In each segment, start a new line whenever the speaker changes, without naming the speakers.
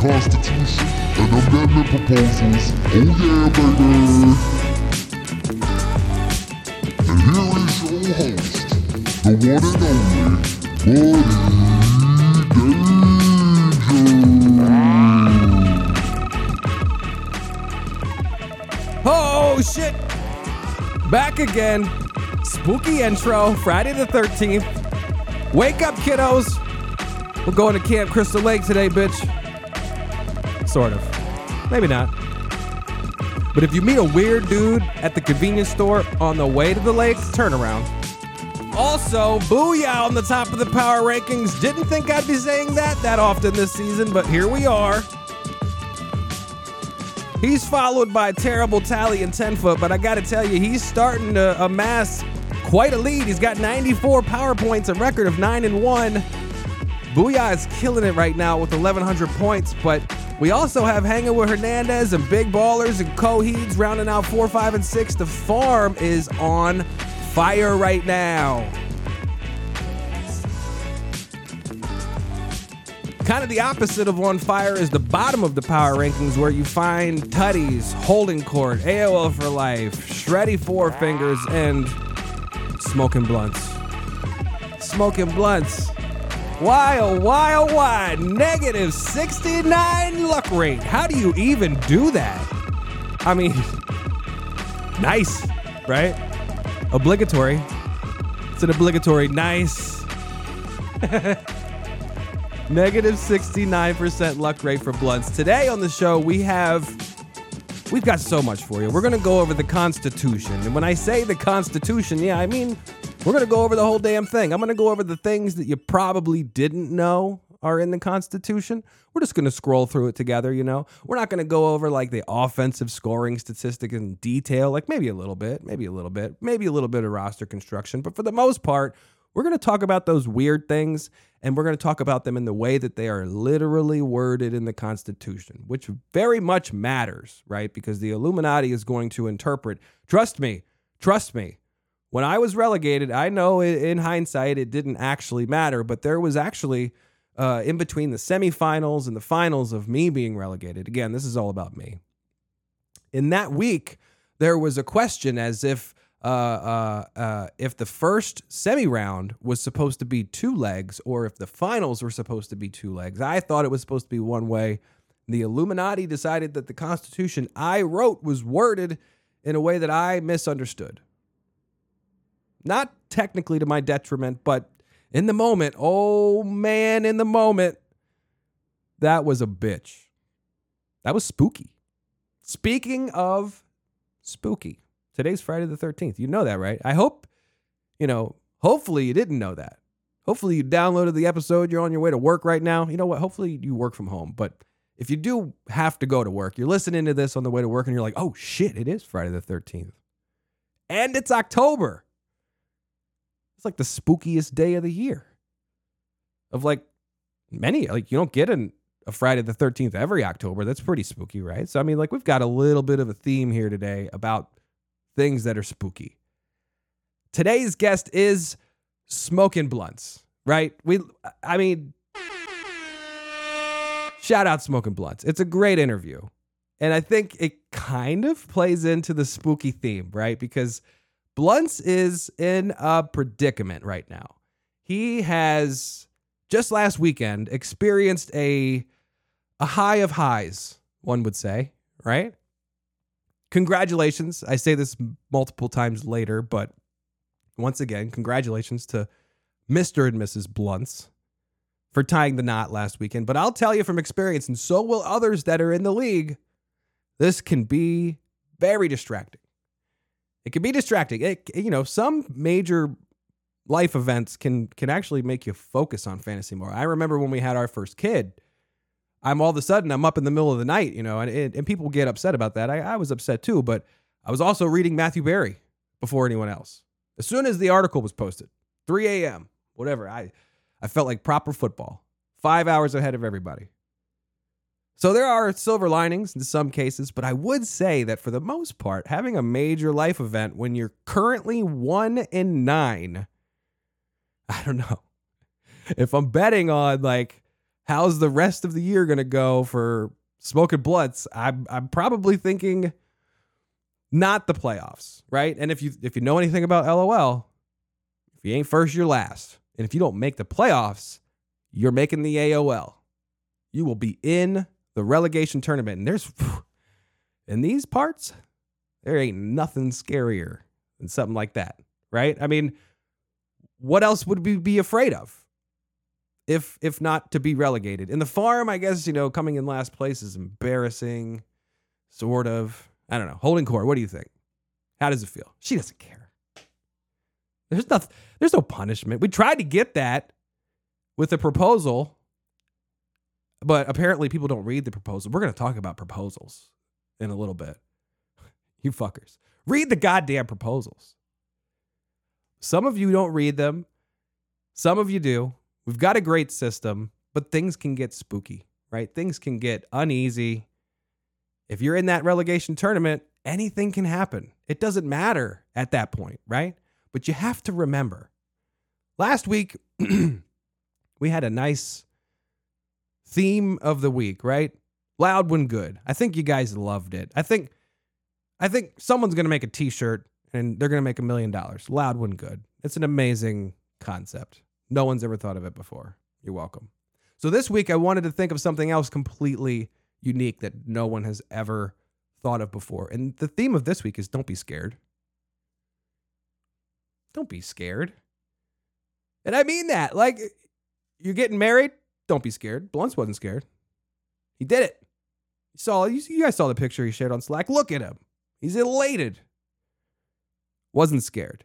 Constitution and amendment proposals. Oh yeah, baby! And here is your host, the one and only, Buddy Danger.
Oh shit! Back again. Spooky intro, Friday the 13th. Wake up, kiddos. We're going to Camp Crystal Lake today, bitch. Sort of. Maybe not. But if you meet a weird dude at the convenience store on the way to the lake, turn around. Also, Booyah on the top of the power rankings. Didn't think I'd be saying that that often this season, but here we are. He's followed by terrible tally and 10 foot, but I gotta tell you, he's starting to amass quite a lead. He's got 94 power points, a record of 9 and 1. Booyah is killing it right now with 1,100 points, but we also have hanging with Hernandez and Big Ballers and Coheeds rounding out 4, 5, and 6. The farm is on fire right now. Kind of the opposite of on fire is the bottom of the power rankings where you find Tutties, Holding Court, AOL for Life, Shreddy Four Fingers, and Smoking Blountz. Smoking Blountz. Why, oh, why, oh, why? Negative 69 luck rate. How do you even do that? I mean, nice, right? Obligatory. It's an obligatory nice. Negative 69% luck rate for Blountz. Today on the show, we have. We've got so much for you. We're going to go over the Constitution. And when I say the Constitution, yeah, I mean, we're going to go over the whole damn thing. I'm going to go over the things that you probably didn't know are in the Constitution. We're just going to scroll through it together, you know? We're not going to go over like the offensive scoring statistic in detail, like maybe a little bit, maybe a little bit, maybe a little bit of roster construction. But for the most part, we're going to talk about those weird things and we're going to talk about them in the way that they are literally worded in the Constitution, which very much matters, right? Because the Illuminati is going to interpret, trust me, trust me. When I was relegated, I know in hindsight it didn't actually matter, but there was actually uh, in between the semifinals and the finals of me being relegated. Again, this is all about me. In that week, there was a question as if uh, uh, uh, if the first semi round was supposed to be two legs or if the finals were supposed to be two legs. I thought it was supposed to be one way. The Illuminati decided that the Constitution I wrote was worded in a way that I misunderstood. Not technically to my detriment, but in the moment, oh man, in the moment, that was a bitch. That was spooky. Speaking of spooky, today's Friday the 13th. You know that, right? I hope, you know, hopefully you didn't know that. Hopefully you downloaded the episode. You're on your way to work right now. You know what? Hopefully you work from home. But if you do have to go to work, you're listening to this on the way to work and you're like, oh shit, it is Friday the 13th. And it's October. It's like the spookiest day of the year. Of like many, like you don't get an, a Friday the 13th every October. That's pretty spooky, right? So, I mean, like we've got a little bit of a theme here today about things that are spooky. Today's guest is Smoking Blountz, right? We, I mean, shout out Smoking Blountz. It's a great interview. And I think it kind of plays into the spooky theme, right? Because Blountz is in a predicament right now. He has just last weekend experienced a a high of highs, one would say, right? Congratulations. I say this multiple times later, but once again, congratulations to Mr. and Mrs. Blountz for tying the knot last weekend. But I'll tell you from experience, and so will others that are in the league, this can be very distracting. It can be distracting. It, you know, some major life events can can actually make you focus on fantasy more. I remember when we had our first kid, I'm all of a sudden I'm up in the middle of the night, you know, and and, and people get upset about that. I, I was upset too, but I was also reading Matthew Berry before anyone else. As soon as the article was posted, 3 a.m., whatever, I I felt like proper football, five hours ahead of everybody. So there are silver linings in some cases, but I would say that for the most part, having a major life event when you're currently one in nine, I don't know. If I'm betting on like how's the rest of the year gonna go for smoking Blountz, I'm I'm probably thinking not the playoffs, right? And if you if you know anything about LOL, if you ain't first, you're last. And if you don't make the playoffs, you're making the AOL. You will be in the relegation tournament. And there's, in these parts, there ain't nothing scarier than something like that, right? I mean, what else would we be afraid of? If if not to be relegated. In the farm, I guess, you know, coming in last place is embarrassing, sort of. I don't know. Holding court, what do you think? How does it feel? She doesn't care. There's nothing, there's no punishment. We tried to get that with a proposal but apparently, people don't read the proposal. We're going to talk about proposals in a little bit. You fuckers. Read the goddamn proposals. Some of you don't read them, some of you do. We've got a great system, but things can get spooky, right? Things can get uneasy. If you're in that relegation tournament, anything can happen. It doesn't matter at that point, right? But you have to remember last week, we had a nice theme of the week, right? Loud when good. I think you guys loved it. I think I think someone's to make a t-shirt and they're to make a million dollars. Loud when good. It's an amazing concept. No one's ever thought of it before. You're welcome. So this week I wanted to think of something else completely unique that no one has ever thought of before. And the theme of this week is don't be scared. Don't be scared. And I mean that. Like you're getting married, don't be scared. Blountz wasn't scared. He did it. You saw you, you guys saw the picture he shared on Slack. Look at him. He's elated. Wasn't scared.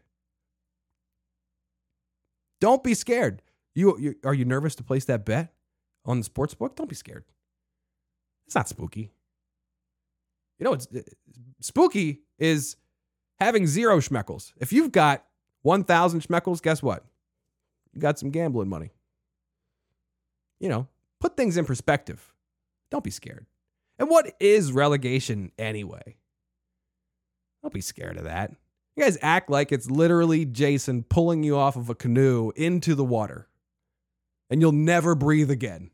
Don't be scared. You, you are you nervous to place that bet on the sports book? Don't be scared. It's not spooky. You know what's spooky is having zero schmeckles. If you've got 1,000 schmeckles, guess what? You got some gambling money you know, put things in perspective. Don't be scared. And what is relegation anyway? Don't be scared of that. You guys act like it's literally Jason pulling you off of a canoe into the water and you'll never breathe again.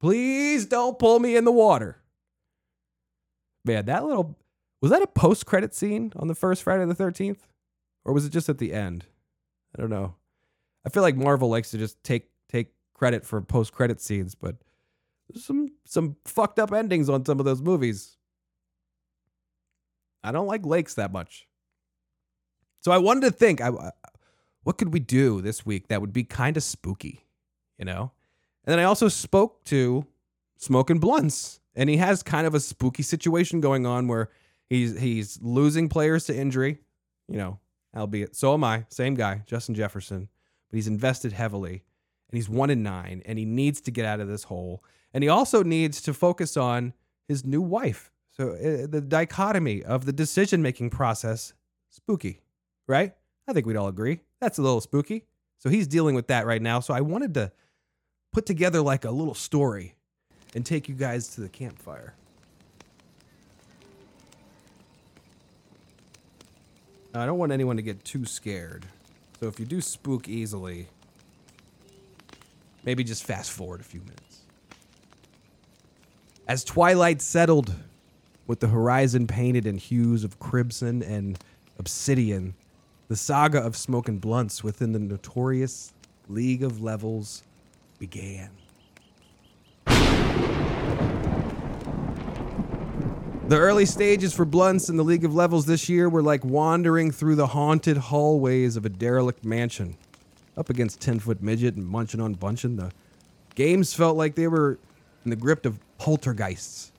Please don't pull me in the water. Man, that little was that a post credit scene on the first Friday the 13th? Or was it just at the end? I don't know. I feel like Marvel likes to just take credit for post credit scenes, but some some fucked up endings on some of those movies. I don't like lakes that much. So I wanted to think, I, what could we do this week that would be kind of spooky, you know? And then I also spoke to Smoking Blountz, and he has kind of a spooky situation going on where he's he's losing players to injury, you know, albeit so am I, same guy, Justin Jefferson, but he's invested heavily and he's one in nine, and he needs to get out of this hole. And he also needs to focus on his new wife. So uh, the dichotomy of the decision making process, spooky, right? I think we'd all agree. That's a little spooky. So he's dealing with that right now. So I wanted to put together like a little story and take you guys to the campfire. I don't want anyone to get too scared. So if you do spook easily, Maybe just fast forward a few minutes. As twilight settled, with the horizon painted in hues of crimson and obsidian, the saga of smoking Blountz within the notorious League of Levels began. The early stages for Blountz in the League of Levels this year were like wandering through the haunted hallways of a derelict mansion up against 10 foot midget and munching on bunching. The games felt like they were in the grip of poltergeists.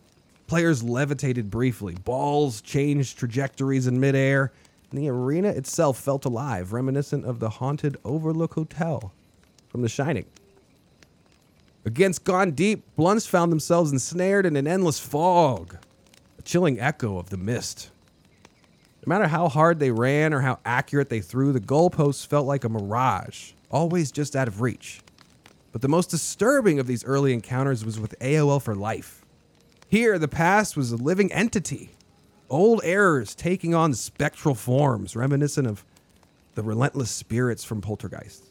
Players levitated briefly, balls changed trajectories in midair, and the arena itself felt alive, reminiscent of the haunted Overlook Hotel from The Shining. Against Gone Deep, Blountz found themselves ensnared in an endless fog, a chilling echo of the mist. No matter how hard they ran or how accurate they threw, the goalposts felt like a mirage, always just out of reach. But the most disturbing of these early encounters was with AOL for life. Here, the past was a living entity, old errors taking on spectral forms, reminiscent of the relentless spirits from Poltergeist.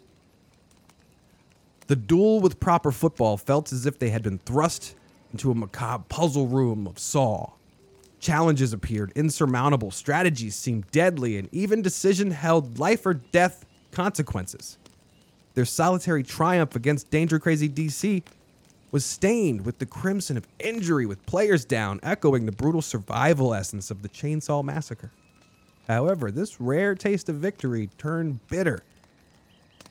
The duel with proper football felt as if they had been thrust into a macabre puzzle room of Saw. Challenges appeared insurmountable, strategies seemed deadly, and even decision held life or death consequences. Their solitary triumph against Danger Crazy DC was stained with the crimson of injury, with players down, echoing the brutal survival essence of the Chainsaw Massacre. However, this rare taste of victory turned bitter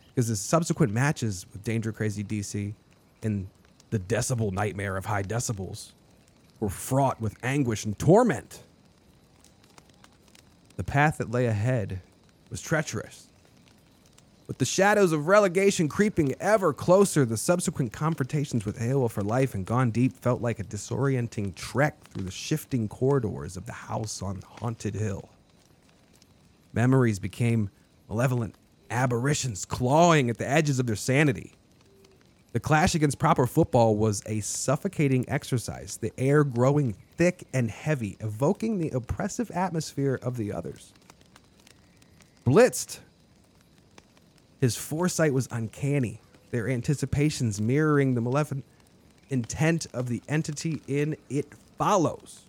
because the subsequent matches with Danger Crazy DC and the decibel nightmare of high decibels were fraught with anguish and torment. The path that lay ahead was treacherous. With the shadows of relegation creeping ever closer, the subsequent confrontations with AOL for Life and Gone Deep felt like a disorienting trek through the shifting corridors of the house on Haunted Hill. Memories became malevolent aberrations clawing at the edges of their sanity. The clash against proper football was a suffocating exercise, the air growing thick and heavy, evoking the oppressive atmosphere of the others. Blitzed. His foresight was uncanny, their anticipations mirroring the malevolent intent of the entity in It Follows.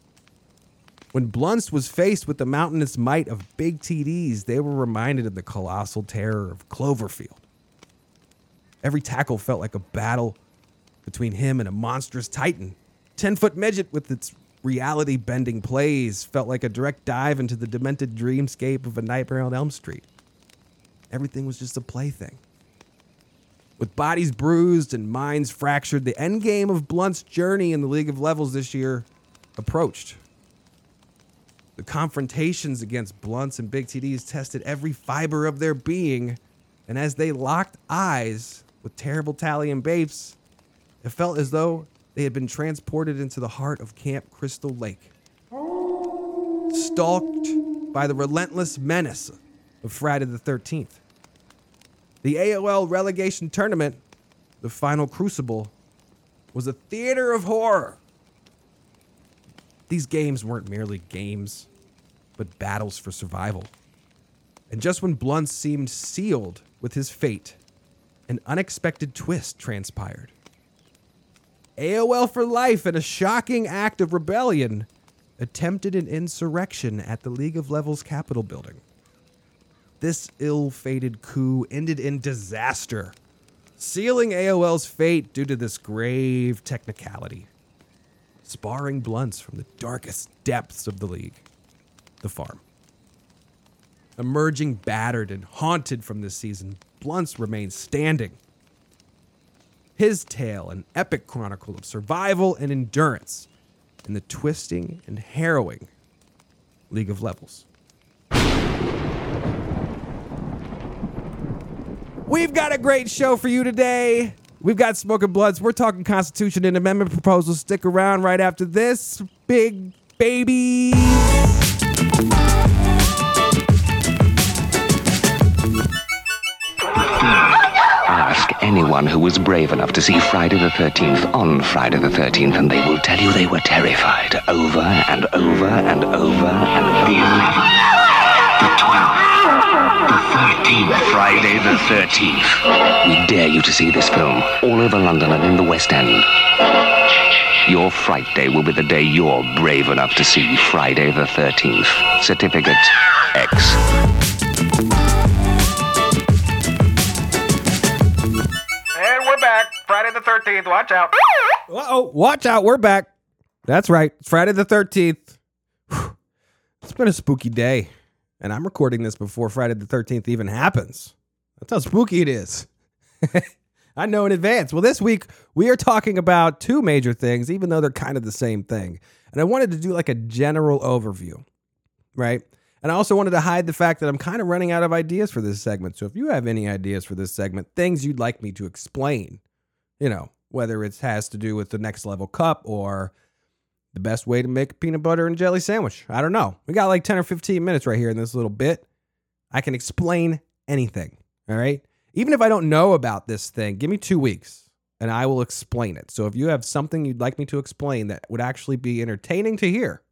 When Blunts was faced with the mountainous might of big TDs, they were reminded of the colossal terror of Cloverfield. Every tackle felt like a battle between him and a monstrous titan. 10 foot midget with its reality bending plays felt like a direct dive into the demented dreamscape of a nightmare on Elm Street. Everything was just a plaything. With bodies bruised and minds fractured, the endgame of Blunt's journey in the League of Levels this year approached. The confrontations against Blountz and big TDs tested every fiber of their being, and as they locked eyes with terrible Tally and Bates, it felt as though they had been transported into the heart of Camp Crystal Lake. Stalked by the relentless menace of Friday the 13th. The AOL relegation tournament, the final crucible, was a theater of horror these games weren't merely games, but battles for survival. And just when Blunt seemed sealed with his fate, an unexpected twist transpired. AOL for Life, in a shocking act of rebellion, attempted an insurrection at the League of Levels Capitol building. This ill fated coup ended in disaster, sealing AOL's fate due to this grave technicality sparring Blountz from the darkest depths of the league, the farm. Emerging battered and haunted from this season, Blountz remains standing. His tale, an epic chronicle of survival and endurance in the twisting and harrowing League of Levels. We've got a great show for you today. We've got Smoking Blountz. We're talking Constitution and Amendment proposals. Stick around right after this. Big baby.
Anyone who was brave enough to see Friday the 13th on Friday the 13th, and they will tell you they were terrified over and over and over and over. The 12th. The 13th. Friday the 13th. We dare you to see this film all over London and in the West End. Your Fright Day will be the day you're brave enough to see Friday the 13th. Certificate X.
13th. Watch out. Uh-oh. Watch out. We're back. That's right. It's Friday the 13th. Whew. It's been a spooky day. And I'm recording this before Friday the 13th even happens. That's how spooky it is. I know in advance. Well, this week we are talking about two major things, even though they're kind of the same thing. And I wanted to do like a general overview, right? And I also wanted to hide the fact that I'm kind of running out of ideas for this segment. So if you have any ideas for this segment, things you'd like me to explain, you know, whether it has to do with the next level cup or the best way to make a peanut butter and jelly sandwich. I don't know. We got like 10 or 15 minutes right here in this little bit. I can explain anything. All right. Even if I don't know about this thing, give me two weeks. and I will explain it. So if you have something you'd like me to explain that would actually be entertaining to hear,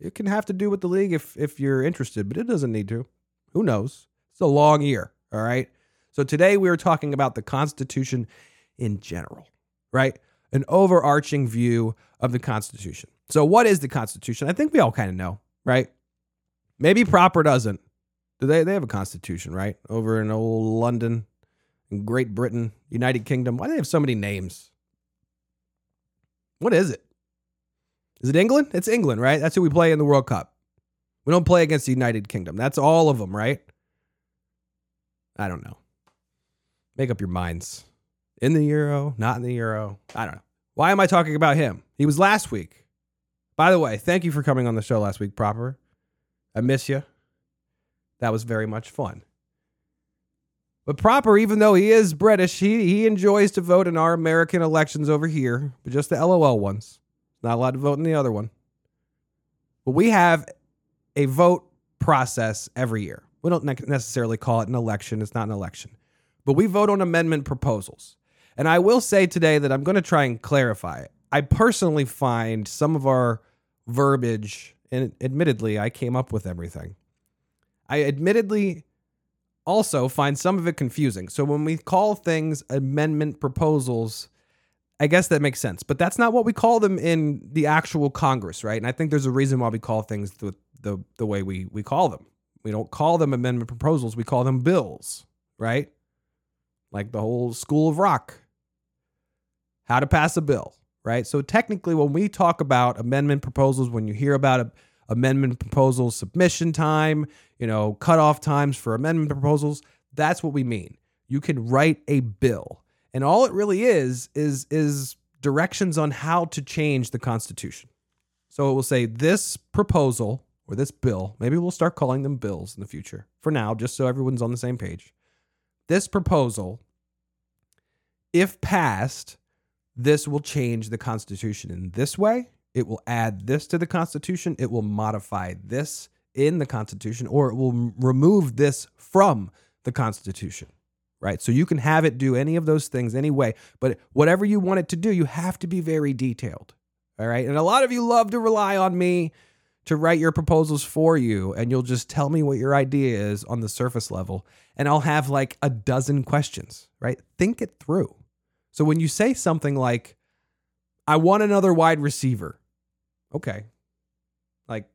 it can have to do with the league if if you're interested, but it doesn't need to. Who knows? It's a long year, all right? So today we are talking about the Constitution in general, right? An overarching view of the Constitution. So what is the Constitution? I think we all kind of know, right? Maybe proper doesn't. Do they they have a constitution, right? Over in old London, Great Britain, United Kingdom. Why do they have so many names? What is it? Is it England? It's England, right? That's who we play in the World Cup. We don't play against the United Kingdom. That's all of them, right? I don't know. Make up your minds. In the Euro, not in the Euro. I don't know. Why am I talking about him? He was last week. By the way, thank you for coming on the show last week, Proper. I miss you. That was very much fun. But Proper, even though he is British, he, he enjoys to vote in our American elections over here, but just the LOL ones. Not allowed to vote in the other one. But we have a vote process every year. We don't necessarily call it an election, it's not an election. But we vote on amendment proposals. And I will say today that I'm going to try and clarify it. I personally find some of our verbiage, and admittedly, I came up with everything. I admittedly also find some of it confusing. So when we call things amendment proposals, I guess that makes sense. But that's not what we call them in the actual Congress, right? And I think there's a reason why we call things the the, the way we, we call them. We don't call them amendment proposals, we call them bills, right? Like the whole School of Rock. How to pass a bill, right? So technically, when we talk about amendment proposals, when you hear about a, amendment proposal submission time, you know, cutoff times for amendment proposals, that's what we mean. You can write a bill. And all it really is is is directions on how to change the constitution. So it will say this proposal or this bill, maybe we'll start calling them bills in the future. For now, just so everyone's on the same page. This proposal if passed, this will change the constitution in this way it will add this to the Constitution. It will modify this in the Constitution, or it will remove this from the Constitution. Right. So you can have it do any of those things anyway, but whatever you want it to do, you have to be very detailed. All right. And a lot of you love to rely on me to write your proposals for you, and you'll just tell me what your idea is on the surface level, and I'll have like a dozen questions, right? Think it through. So when you say something like, I want another wide receiver, okay. Like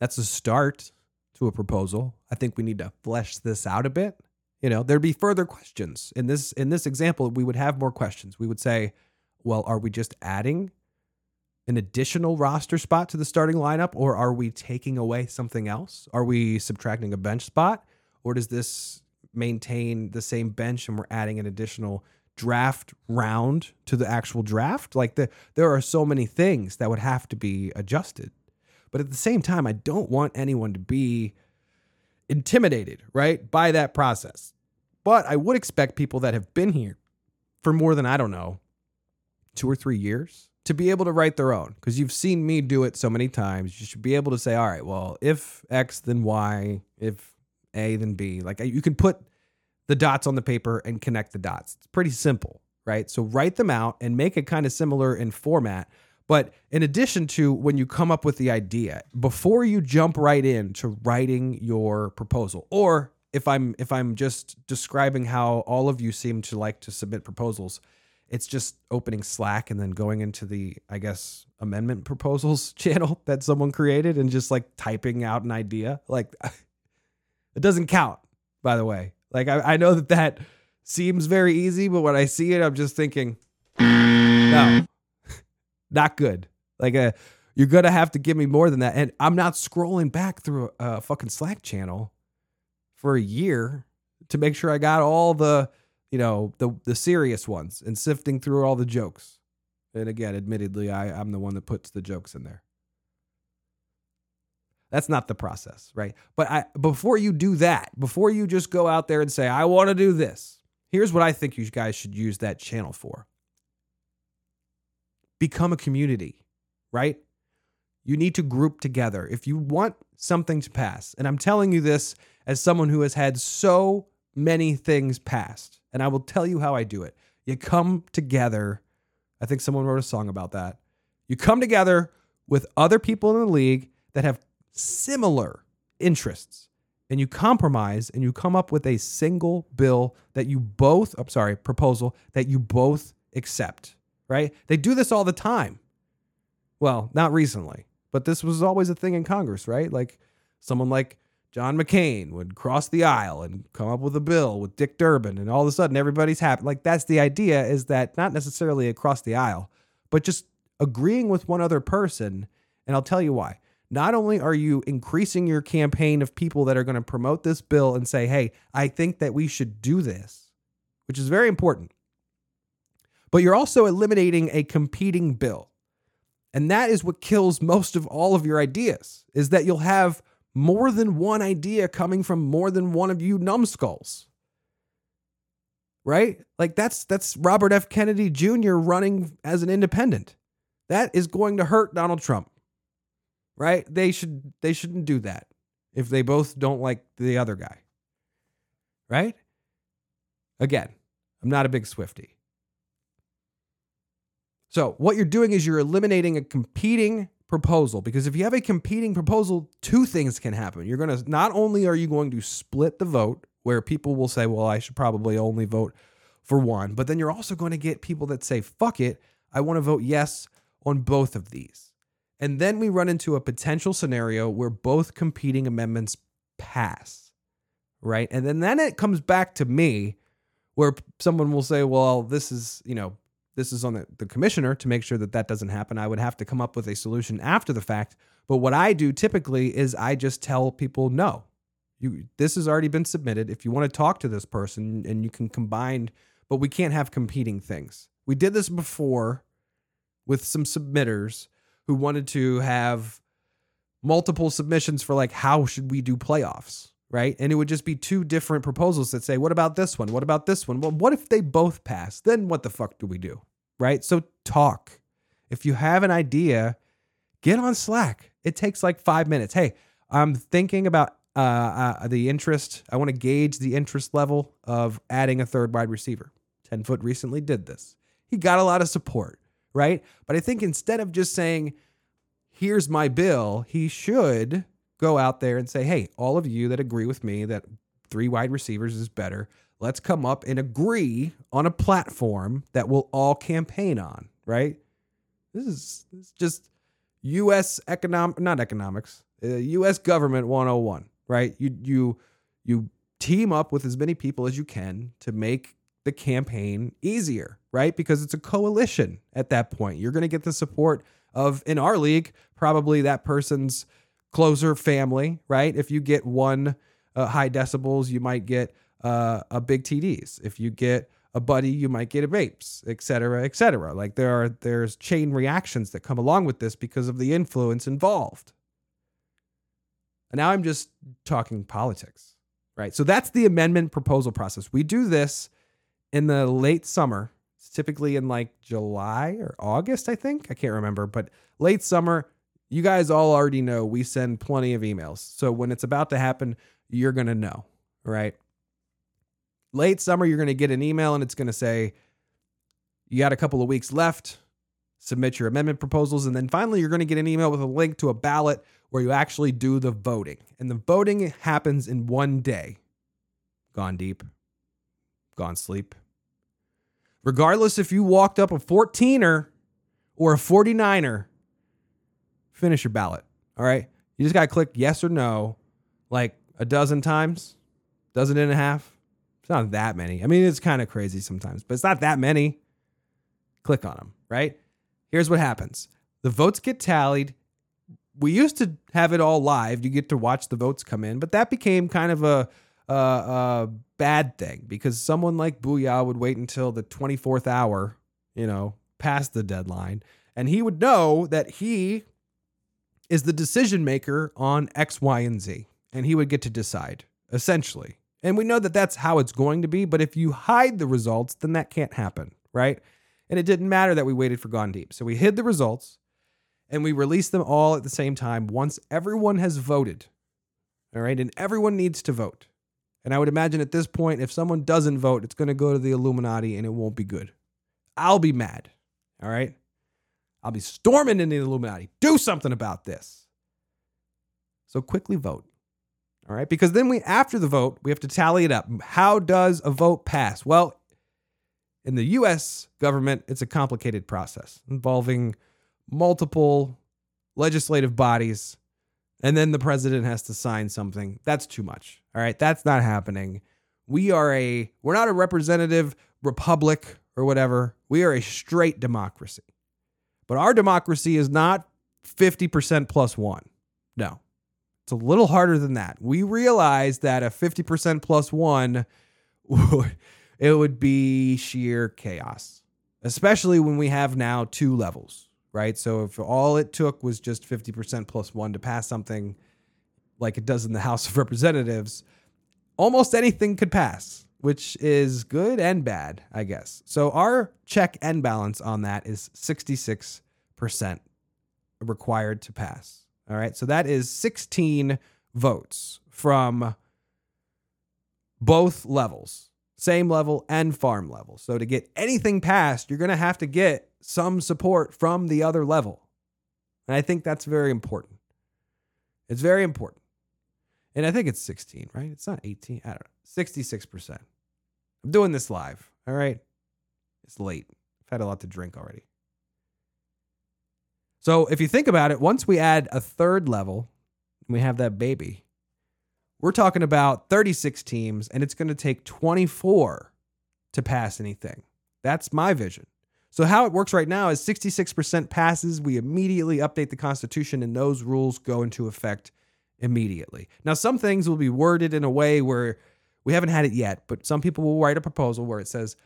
that's a start to a proposal. I think we need to flesh this out a bit. You know, there'd be further questions. In this in this example, we would have more questions. We would say, well, are we just adding an additional roster spot to the starting lineup or are we taking away something else? Are we subtracting a bench spot or does this maintain the same bench and we're adding an additional draft round to the actual draft. Like the, there are so many things that would have to be adjusted. But at the same time, I don't want anyone to be intimidated, right, by that process. But I would expect people that have been here for more than, I don't know, two or three years to be able to write their own. Because you've seen me do it so many times. You should be able to say, all right, well, if X, then Y, if A, then B. Like you can put the dots on the paper and connect the dots. It's pretty simple, right? So write them out and make it kind of similar in format. But in addition to when you come up with the idea, before you jump right in to writing your proposal, or if I'm if I'm just describing how all of you seem to like to submit proposals, it's just opening Slack and then going into the I guess amendment proposals channel that someone created and just like typing out an idea. Like it doesn't count, by the way. Like I, I know that that seems very easy, but when I see it, I'm just thinking, no, not good. Like a, uh, you're gonna have to give me more than that. And I'm not scrolling back through a, a fucking Slack channel for a year to make sure I got all the, you know, the the serious ones and sifting through all the jokes. And again, admittedly, I, I'm the one that puts the jokes in there. That's not the process, right? But I before you do that, before you just go out there and say, I want to do this, here's what I think you guys should use that channel for. Become a community, right? You need to group together. If you want something to pass, and I'm telling you this as someone who has had so many things passed, and I will tell you how I do it. You come together. I think someone wrote a song about that. You come together with other people in the league that have similar interests and you compromise and you come up with a single bill that you both, I'm sorry, proposal that you both accept, right? They do this all the time. Well, not recently, but this was always a thing in Congress, right? Like someone like John McCain would cross the aisle and come up with a bill with Dick Durbin, and all of a sudden everybody's happy. Like that's the idea is that not necessarily across the aisle, but just agreeing with one other person. And I'll tell you why. Not only are you increasing your campaign of people that are going to promote this bill and say, hey, I think that we should do this, which is very important, but you're also eliminating a competing bill. And that is what kills most of all of your ideas, is that you'll have more than one idea coming from more than one of you numbskulls. Right? Like that's that's Robert F. Kennedy Jr. running as an independent. That is going to hurt Donald Trump. Right? They should they shouldn't do that if they both don't like the other guy. Right? Again, I'm not a big Swifty. So, what you're doing is you're eliminating a competing proposal because if you have a competing proposal, two things can happen. You're going to not only are you going to split the vote where people will say, "Well, I should probably only vote for one," but then you're also going to get people that say, "Fuck it, I want to vote yes on both of these." And then we run into a potential scenario where both competing amendments pass. Right? And then then it comes back to me where someone will say, "Well, this is, you know, this is on the, the commissioner to make sure that that doesn't happen. I would have to come up with a solution after the fact. But what I do typically is I just tell people no. You this has already been submitted. If you want to talk to this person and you can combine, but we can't have competing things. We did this before with some submitters who wanted to have multiple submissions for like how should we do playoffs, right? And it would just be two different proposals that say, what about this one? What about this one? Well, what if they both pass? Then what the fuck do we do? right? So talk. If you have an idea, get on Slack. It takes like five minutes. Hey, I'm thinking about uh, uh, the interest. I want to gauge the interest level of adding a third wide receiver. 10 foot recently did this. He got a lot of support, right? But I think instead of just saying, here's my bill, he should go out there and say, hey, all of you that agree with me that three wide receivers is better, let's come up and agree on a platform that we'll all campaign on, right? This is, this is just US economic not economics, uh, US government 101, right? You you you team up with as many people as you can to make the campaign easier, right? Because it's a coalition at that point. You're going to get the support of in our league probably that person's closer family, right? If you get one uh, high decibels, you might get uh, a big TDs. If you get a buddy, you might get a vapes, et cetera, et cetera. Like there are there's chain reactions that come along with this because of the influence involved. And now I'm just talking politics, right? So that's the amendment proposal process. We do this in the late summer. It's typically in like July or August, I think. I can't remember, but late summer. You guys all already know we send plenty of emails. So when it's about to happen, you're going to know, right? late summer, you're going to get an email and it's going to say, you got a couple of weeks left, submit your amendment proposals. And then finally, you're going to get an email with a link to a ballot where you actually do the voting. And the voting happens in one day. Gone deep, gone sleep. Regardless if you walked up a 14er or a 49er, finish your ballot. All right. You just got to click yes or no like a dozen times, dozen and a half, it's not that many. I mean, it's kind of crazy sometimes, but it's not that many. Click on them, right? Here's what happens the votes get tallied. We used to have it all live. You get to watch the votes come in, but that became kind of a, a, a bad thing because someone like Booyah would wait until the 24th hour, you know, past the deadline, and he would know that he is the decision maker on X, Y, and Z, and he would get to decide essentially. And we know that that's how it's going to be, but if you hide the results, then that can't happen, right? And it didn't matter that we waited for Gone Deep. So we hid the results and we released them all at the same time once everyone has voted. All right. And everyone needs to vote. And I would imagine at this point, if someone doesn't vote, it's going to go to the Illuminati and it won't be good. I'll be mad. All right. I'll be storming in the Illuminati. Do something about this. So quickly vote. All right. Because then we, after the vote, we have to tally it up. How does a vote pass? Well, in the US government, it's a complicated process involving multiple legislative bodies, and then the president has to sign something. That's too much. All right. That's not happening. We are a, we're not a representative republic or whatever. We are a straight democracy. But our democracy is not 50% plus one. No, it's a little harder than that. We realize that a 50% plus one, it would be sheer chaos, especially when we have now two levels, right? So if all it took was just 50% plus one to pass something like it does in the House of Representatives, almost anything could pass, which is good and bad, I guess. So our check and balance on that is 66% required to pass. All right. So that is 16 votes from both levels, same level and farm level. So to get anything passed, you're going to have to get some support from the other level. And I think that's very important. It's very important. And I think it's 16, right? It's not 18. I don't know. 66%. I'm doing this live. All right. It's late. I've had a lot to drink already. So if you think about it, once we add a third level, we have that baby. We're talking about 36 teams, and it's going to take 24 to pass anything. That's my vision. So, how it works right now is 66% passes. We immediately update the Constitution, and those rules go into effect immediately. Now, some things will be worded in a way where we haven't had it yet, but some people will write a proposal where it says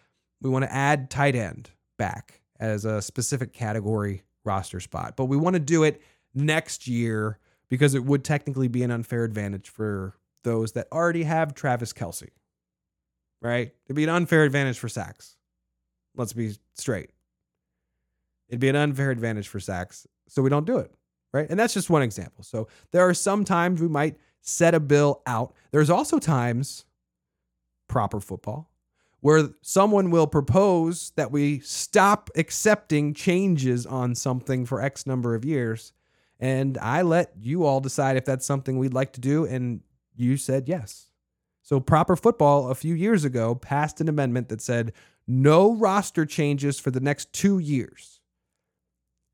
we want to add tight end back as a specific category roster spot. But we want to do it next year because it would technically be an unfair advantage for those that already have Travis Kelce, Right? It'd be an unfair advantage for sacks. Let's be straight. It'd be an unfair advantage for sacks. So we don't do it. Right? And that's just one example. So there are some times we might set a bill out. There's also times, proper football, where someone will propose that we stop accepting changes on something for X number of years. And I let you all decide if that's something we'd like to do. And you said yes. So, Proper Football a few years ago passed an amendment that said no roster changes for the next two years.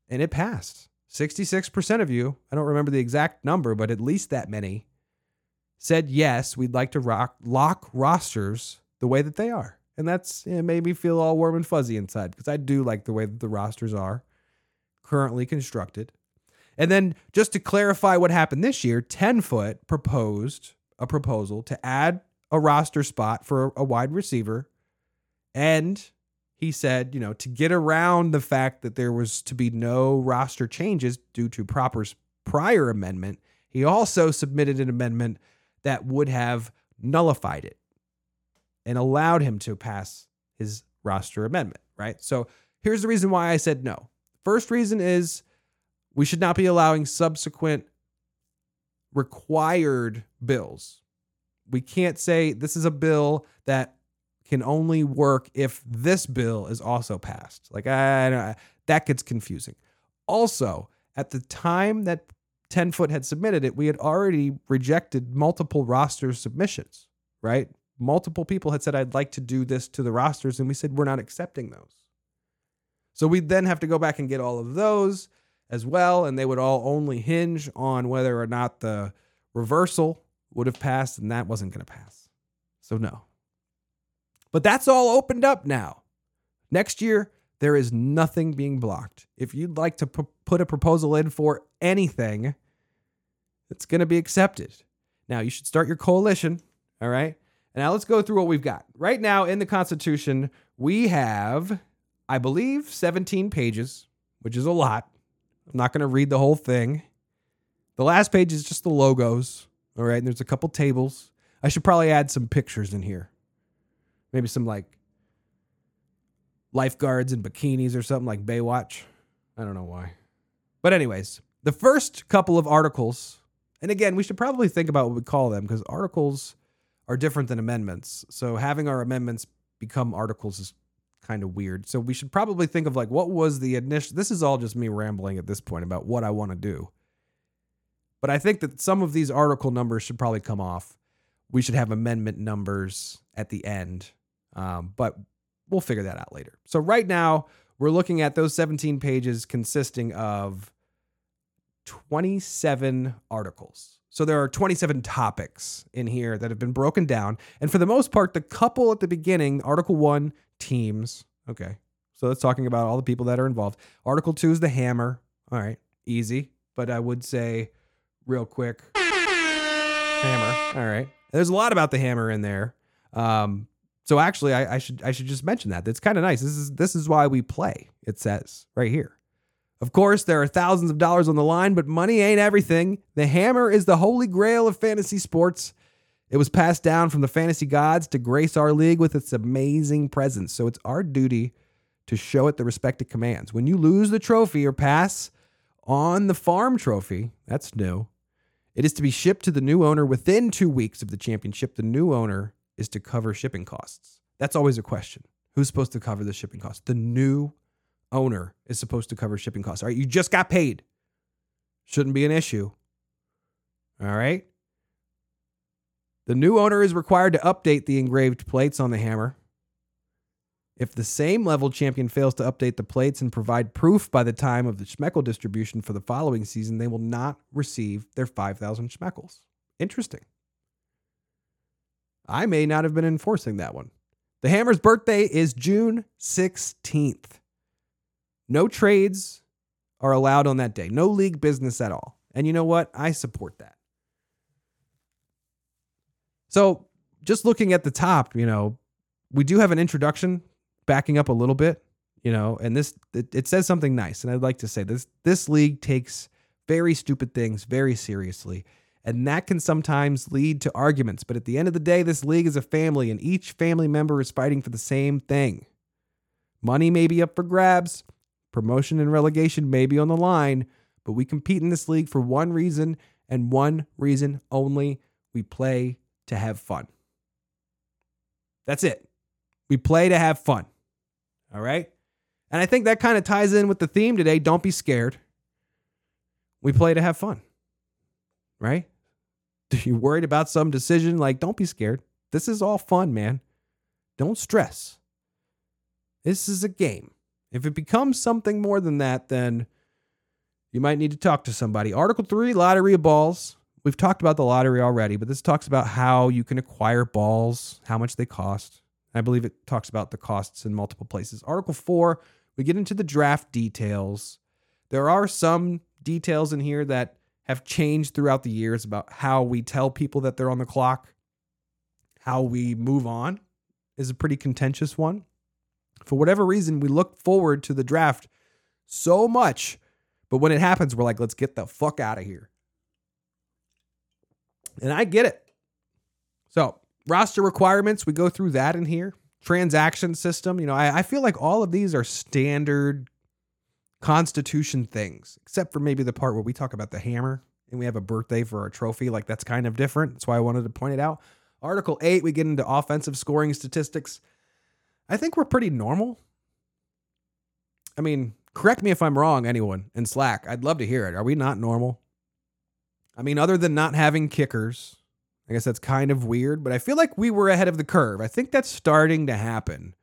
And it passed. 66% of you, I don't remember the exact number, but at least that many, said yes, we'd like to rock, lock rosters the way that they are. And that's it made me feel all warm and fuzzy inside because I do like the way that the rosters are currently constructed. And then just to clarify what happened this year, 10 foot proposed a proposal to add a roster spot for a wide receiver. And he said, you know, to get around the fact that there was to be no roster changes due to Proper's prior amendment, he also submitted an amendment that would have nullified it and allowed him to pass his roster amendment, right? So here's the reason why I said no. First reason is we should not be allowing subsequent required bills. We can't say this is a bill that can only work if this bill is also passed. Like I, that gets confusing. Also, at the time that 10 foot had submitted it, we had already rejected multiple roster submissions, right? multiple people had said, I'd like to do this to the rosters. And we said, we're not accepting those. So we'd then have to go back and get all of those as well. And they would all only hinge on whether or not the reversal would have passed. And that wasn't going to pass. So no. But that's all opened up now. Next year, there is nothing being blocked. If you'd like to p- put a proposal in for anything, it's going to be accepted. Now, you should start your coalition. All right. And now let's go through what we've got. Right now in the Constitution, we have, I believe, 17 pages, which is a lot. I'm not going to read the whole thing. The last page is just the logos. All right. And there's a couple tables. I should probably add some pictures in here. Maybe some like lifeguards in bikinis or something like Baywatch. I don't know why. But, anyways, the first couple of articles, and again, we should probably think about what we call them because articles are different than amendments. So having our amendments become articles is kind of weird. So we should probably think of like what was the initial. This is all just me rambling at this point about what I want to do. But I think that some of these article numbers should probably come off. We should have amendment numbers at the end, um, but we'll figure that out later. So right now we're looking at those 17 pages consisting of 27 articles. So there are 27 topics in here that have been broken down. And for the most part, the couple at the beginning, Article 1, teams. Okay. So that's talking about all the people that are involved. Article 2 is the hammer. All right. Easy. But I would say, real quick, hammer. All right. There's a lot about the hammer in there. Um, so actually, I, I should I should just mention that. That's kind of nice. This is this is why we play. It says right here. Of course, there are thousands of dollars on the line, but money ain't everything. The hammer is the holy grail of fantasy sports. It was passed down from the fantasy gods to grace our league with its amazing presence. So it's our duty to show it the respect it commands. When you lose the trophy or pass on the farm trophy, that's new. It is to be shipped to the new owner within two weeks of the championship. The new owner is to cover shipping costs. That's always a question. Who's supposed to cover the shipping costs? The new owner is supposed to cover shipping costs. All right, you just got paid. Shouldn't be an issue. All right. The new owner is required to update the engraved plates on the hammer. If the same level champion fails to update the plates and provide proof by the time of the Schmeckel distribution for the following season, they will not receive their 5,000 Schmeckles. Interesting. I may not have been enforcing that one. The Hammer's birthday is June 16th. No trades are allowed on that day, no league business at all. And you know what? I support that. So, just looking at the top, you know, we do have an introduction backing up a little bit, you know, and this it, it says something nice, and I'd like to say this this league takes very stupid things very seriously, and that can sometimes lead to arguments, but at the end of the day, this league is a family and each family member is fighting for the same thing. Money may be up for grabs, promotion and relegation may be on the line, but we compete in this league for one reason and one reason only. We play to have fun. That's it. We play to have fun. All right. And I think that kind of ties in with the theme today. Don't be scared. We play to have fun. Right? Are you worried about some decision? Like, don't be scared. This is all fun, man. Don't stress. This is a game. If it becomes something more than that, then you might need to talk to somebody. Article 3 Lottery of Balls. We've talked about the lottery already, but this talks about how you can acquire balls, how much they cost. I believe it talks about the costs in multiple places. Article 4, we get into the draft details. There are some details in here that have changed throughout the years about how we tell people that they're on the clock. How we move on is a pretty contentious one. For whatever reason, we look forward to the draft so much, but when it happens, we're like, let's get the fuck out of here. And I get it. So, roster requirements, we go through that in here. Transaction system, you know, I, I feel like all of these are standard constitution things, except for maybe the part where we talk about the hammer and we have a birthday for our trophy. Like that's kind of different. That's why I wanted to point it out. Article 8, we get into offensive scoring statistics. I think we're pretty normal. I mean, correct me if I'm wrong, anyone in Slack. I'd love to hear it. Are we not normal? I mean, other than not having kickers, I guess that's kind of weird, but I feel like we were ahead of the curve. I think that's starting to happen.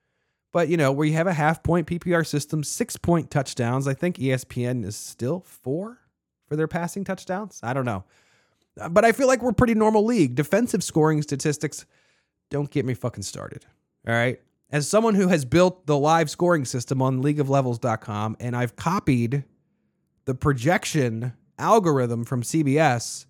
But, you know, we have a half point PPR system, six point touchdowns, I think ESPN is still four for their passing touchdowns. I don't know. Uh, but I feel like we're pretty normal league. Defensive scoring statistics, don't get me fucking started. All right. As someone who has built the live scoring system on leagueoflevels.com and I've copied the projection algorithm from CBS,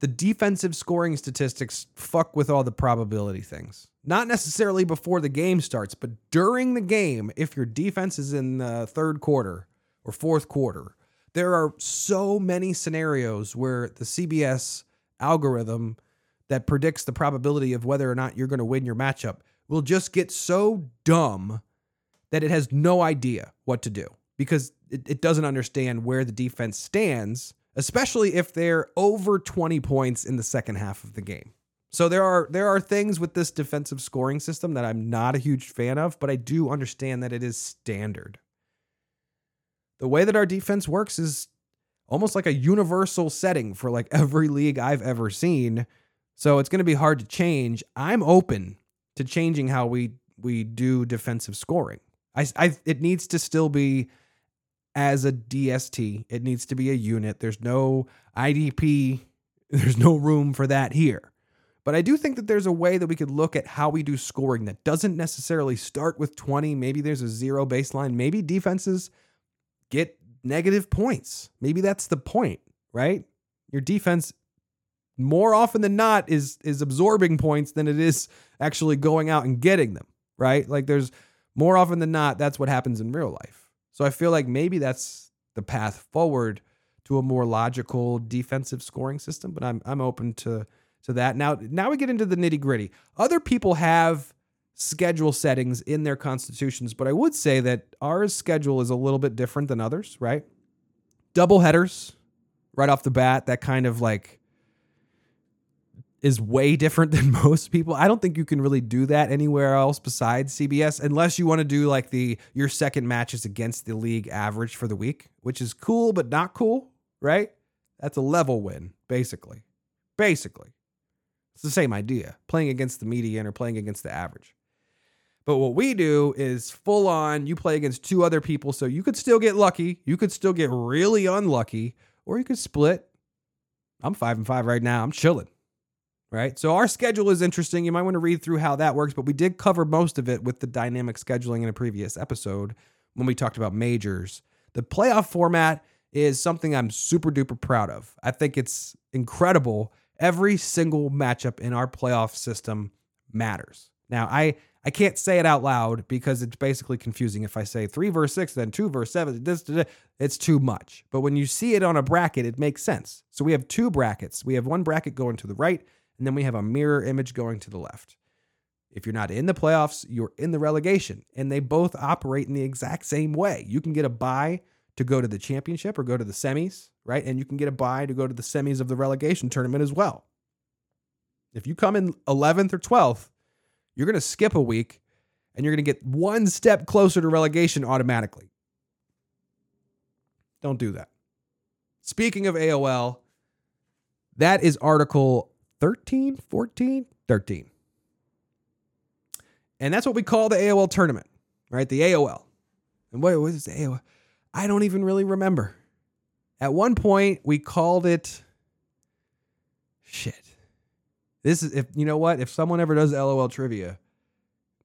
the defensive scoring statistics fuck with all the probability things. Not necessarily before the game starts, but during the game, if your defense is in the third quarter or fourth quarter, there are so many scenarios where the CBS algorithm that predicts the probability of whether or not you're going to win your matchup will just get so dumb that it has no idea what to do because it, it doesn't understand where the defense stands, especially if they're over 20 points in the second half of the game. So there are there are things with this defensive scoring system that I'm not a huge fan of, but I do understand that it is standard. The way that our defense works is almost like a universal setting for like every league I've ever seen. So it's going to be hard to change. I'm open to changing how we we do defensive scoring. I, I it needs to still be as a DST. It needs to be a unit. There's no IDP. There's no room for that here. But I do think that there's a way that we could look at how we do scoring that doesn't necessarily start with 20. Maybe there's a zero baseline. Maybe defenses get negative points. Maybe that's the point, right? Your defense more often than not is is absorbing points than it is actually going out and getting them, right? Like there's more often than not that's what happens in real life. So I feel like maybe that's the path forward to a more logical defensive scoring system, but I'm I'm open to to that. Now, now we get into the nitty gritty. Other people have schedule settings in their constitutions, but I would say that our schedule is a little bit different than others, right? Double headers right off the bat, that kind of like is way different than most people. I don't think you can really do that anywhere else besides CBS unless you want to do like the your second matches against the league average for the week, which is cool but not cool, right? That's a level win basically. Basically. It's the same idea playing against the median or playing against the average. But what we do is full on, you play against two other people. So you could still get lucky. You could still get really unlucky, or you could split. I'm five and five right now. I'm chilling. Right. So our schedule is interesting. You might want to read through how that works, but we did cover most of it with the dynamic scheduling in a previous episode when we talked about majors. The playoff format is something I'm super duper proud of. I think it's incredible every single matchup in our playoff system matters. Now, I I can't say it out loud because it's basically confusing if I say 3 verse 6 then 2 verse 7 this it's too much. But when you see it on a bracket it makes sense. So we have two brackets. We have one bracket going to the right and then we have a mirror image going to the left. If you're not in the playoffs, you're in the relegation and they both operate in the exact same way. You can get a buy to go to the championship or go to the semis, right? And you can get a buy to go to the semis of the relegation tournament as well. If you come in 11th or 12th, you're going to skip a week and you're going to get one step closer to relegation automatically. Don't do that. Speaking of AOL, that is article 13, 14, 13. And that's what we call the AOL tournament, right? The AOL. And what was the AOL? I don't even really remember. At one point, we called it shit. This is if you know what, if someone ever does LOL trivia,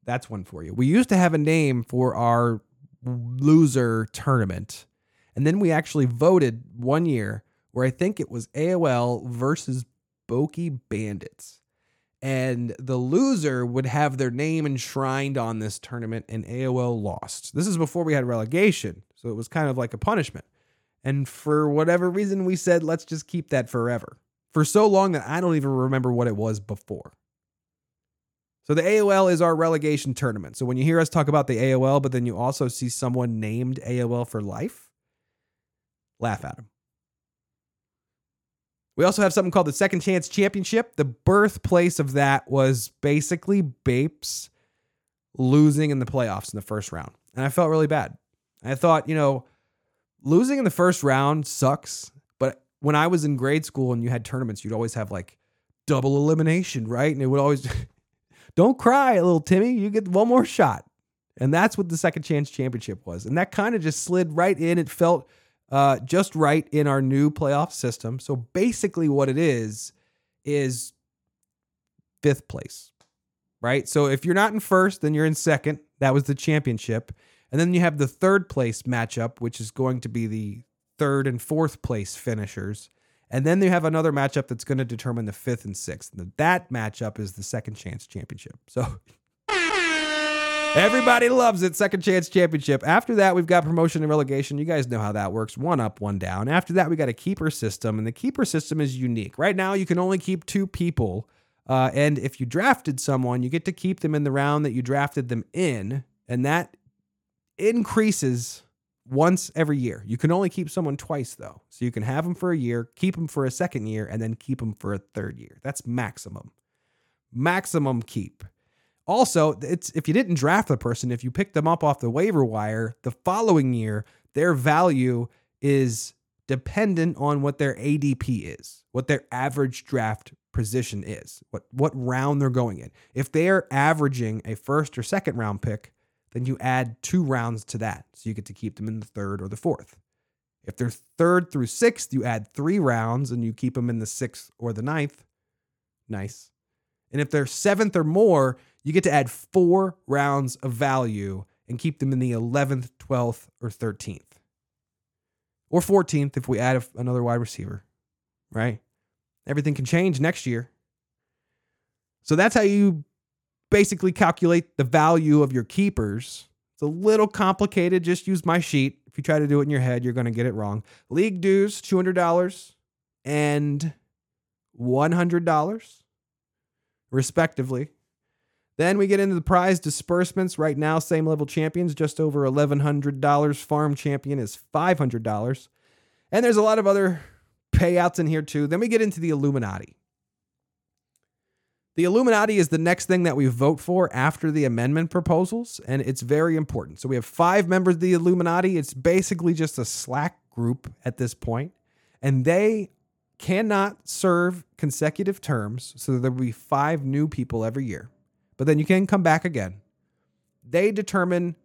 that's one for you. We used to have a name for our loser tournament. And then we actually voted one year where I think it was AOL versus Bokeh Bandits and the loser would have their name enshrined on this tournament and AOL lost. This is before we had relegation, so it was kind of like a punishment. And for whatever reason, we said, let's just keep that forever. For so long that I don't even remember what it was before. So the AOL is our relegation tournament. So when you hear us talk about the AOL, but then you also see someone named AOL for life, laugh at them. We also have something called the Second Chance Championship. The birthplace of that was basically Bapes losing in the playoffs in the first round. And I felt really bad. I thought, you know, losing in the first round sucks. But when I was in grade school and you had tournaments, you'd always have like double elimination, right? And it would always, don't cry, little Timmy. You get one more shot. And that's what the Second Chance Championship was. And that kind of just slid right in. It felt uh, just right in our new playoff system. So basically, what it is is fifth place, right? So if you're not in first, then you're in second. That was the championship. And then you have the third place matchup, which is going to be the third and fourth place finishers. And then you have another matchup that's going to determine the fifth and sixth. And that matchup is the second chance championship. So Everybody loves it. Second chance championship. After that, we've got promotion and relegation. You guys know how that works. One up, one down. After that, we got a keeper system, and the keeper system is unique. Right now, you can only keep two people. Uh, and if you drafted someone, you get to keep them in the round that you drafted them in, and that increases once every year. You can only keep someone twice, though. So you can have them for a year, keep them for a second year, and then keep them for a third year. That's maximum. maximum keep. Also, it's if you didn't draft the person, if you picked them up off the waiver wire the following year, their value is dependent on what their ADP is, what their average draft position is, what what round they're going in. If they're averaging a first or second round pick, then you add two rounds to that. So you get to keep them in the third or the fourth. If they're third through sixth, you add three rounds and you keep them in the sixth or the ninth. Nice. And if they're seventh or more, you get to add four rounds of value and keep them in the 11th, 12th, or 13th. Or 14th if we add another wide receiver, right? Everything can change next year. So that's how you basically calculate the value of your keepers. It's a little complicated. Just use my sheet. If you try to do it in your head, you're going to get it wrong. League dues, $200 and $100, respectively. Then we get into the prize disbursements. Right now, same level champions, just over $1,100. Farm champion is $500. And there's a lot of other payouts in here too. Then we get into the Illuminati. The Illuminati is the next thing that we vote for after the amendment proposals, and it's very important. So we have five members of the Illuminati. It's basically just a Slack group at this point, and they cannot serve consecutive terms. So there will be five new people every year, but then you can come back again. They determine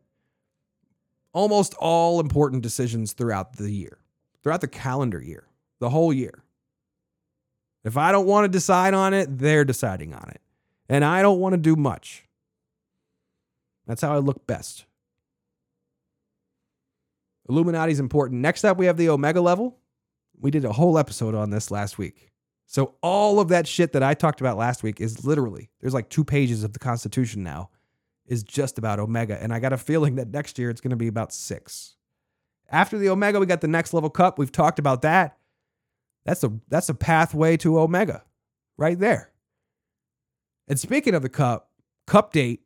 almost all important decisions throughout the year, throughout the calendar year, the whole year. If I don't want to decide on it, they're deciding on it. And I don't want to do much. That's how I look best. Illuminati is important. Next up, we have the Omega level. We did a whole episode on this last week. So, all of that shit that I talked about last week is literally, there's like two pages of the Constitution now, is just about Omega. And I got a feeling that next year it's going to be about six. After the Omega, we got the next level cup. We've talked about that. That's a that's a pathway to Omega right there. And speaking of the cup, cup date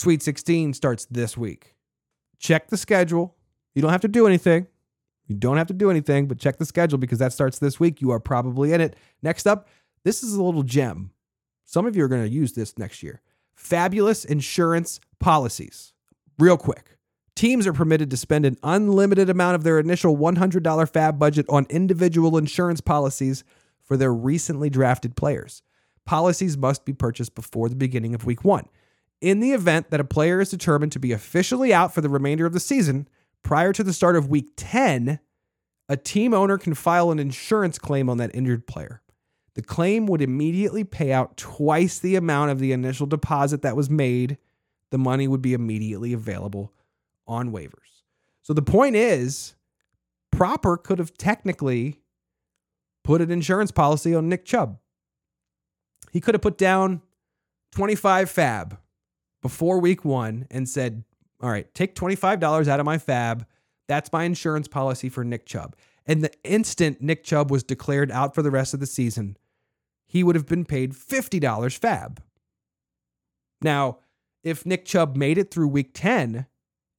Sweet 16 starts this week. Check the schedule. You don't have to do anything. You don't have to do anything, but check the schedule because that starts this week. You are probably in it. Next up, this is a little gem. Some of you are going to use this next year. Fabulous insurance policies. Real quick. Teams are permitted to spend an unlimited amount of their initial $100 FAAB budget on individual insurance policies for their recently drafted players. Policies must be purchased before the beginning of week one. In the event that a player is determined to be officially out for the remainder of the season, prior to the start of week 10, a team owner can file an insurance claim on that injured player. The claim would immediately pay out twice the amount of the initial deposit that was made. The money would be immediately available on waivers. So the point is, Proper could have technically put an insurance policy on Nick Chubb. He could have put down 25 FAAB before week one and said, All right, take $25 out of my FAAB. That's my insurance policy for Nick Chubb. And the instant Nick Chubb was declared out for the rest of the season, he would have been paid $50 FAAB. Now, if Nick Chubb made it through week 10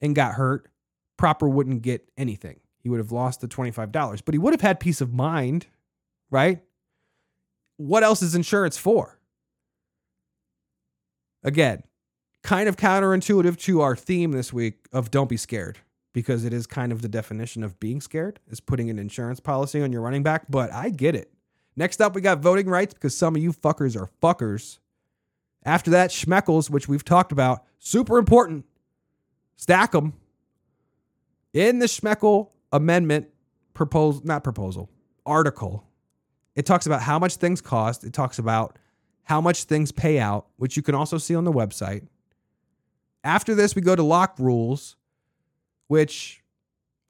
and got hurt, Proper wouldn't get anything. He would have lost the $25, but he would have had peace of mind, right? What else is insurance for? Again, kind of counterintuitive to our theme this week of don't be scared because it is kind of the definition of being scared is putting an insurance policy on your running back, but I get it. Next up, we got voting rights because some of you fuckers are fuckers. After that, Schmeckles, which we've talked about, super important. Stack them. In the Schmeckel amendment proposal, not proposal, article, it talks about how much things cost. It talks about how much things pay out, which you can also see on the website. After this, we go to lock rules, which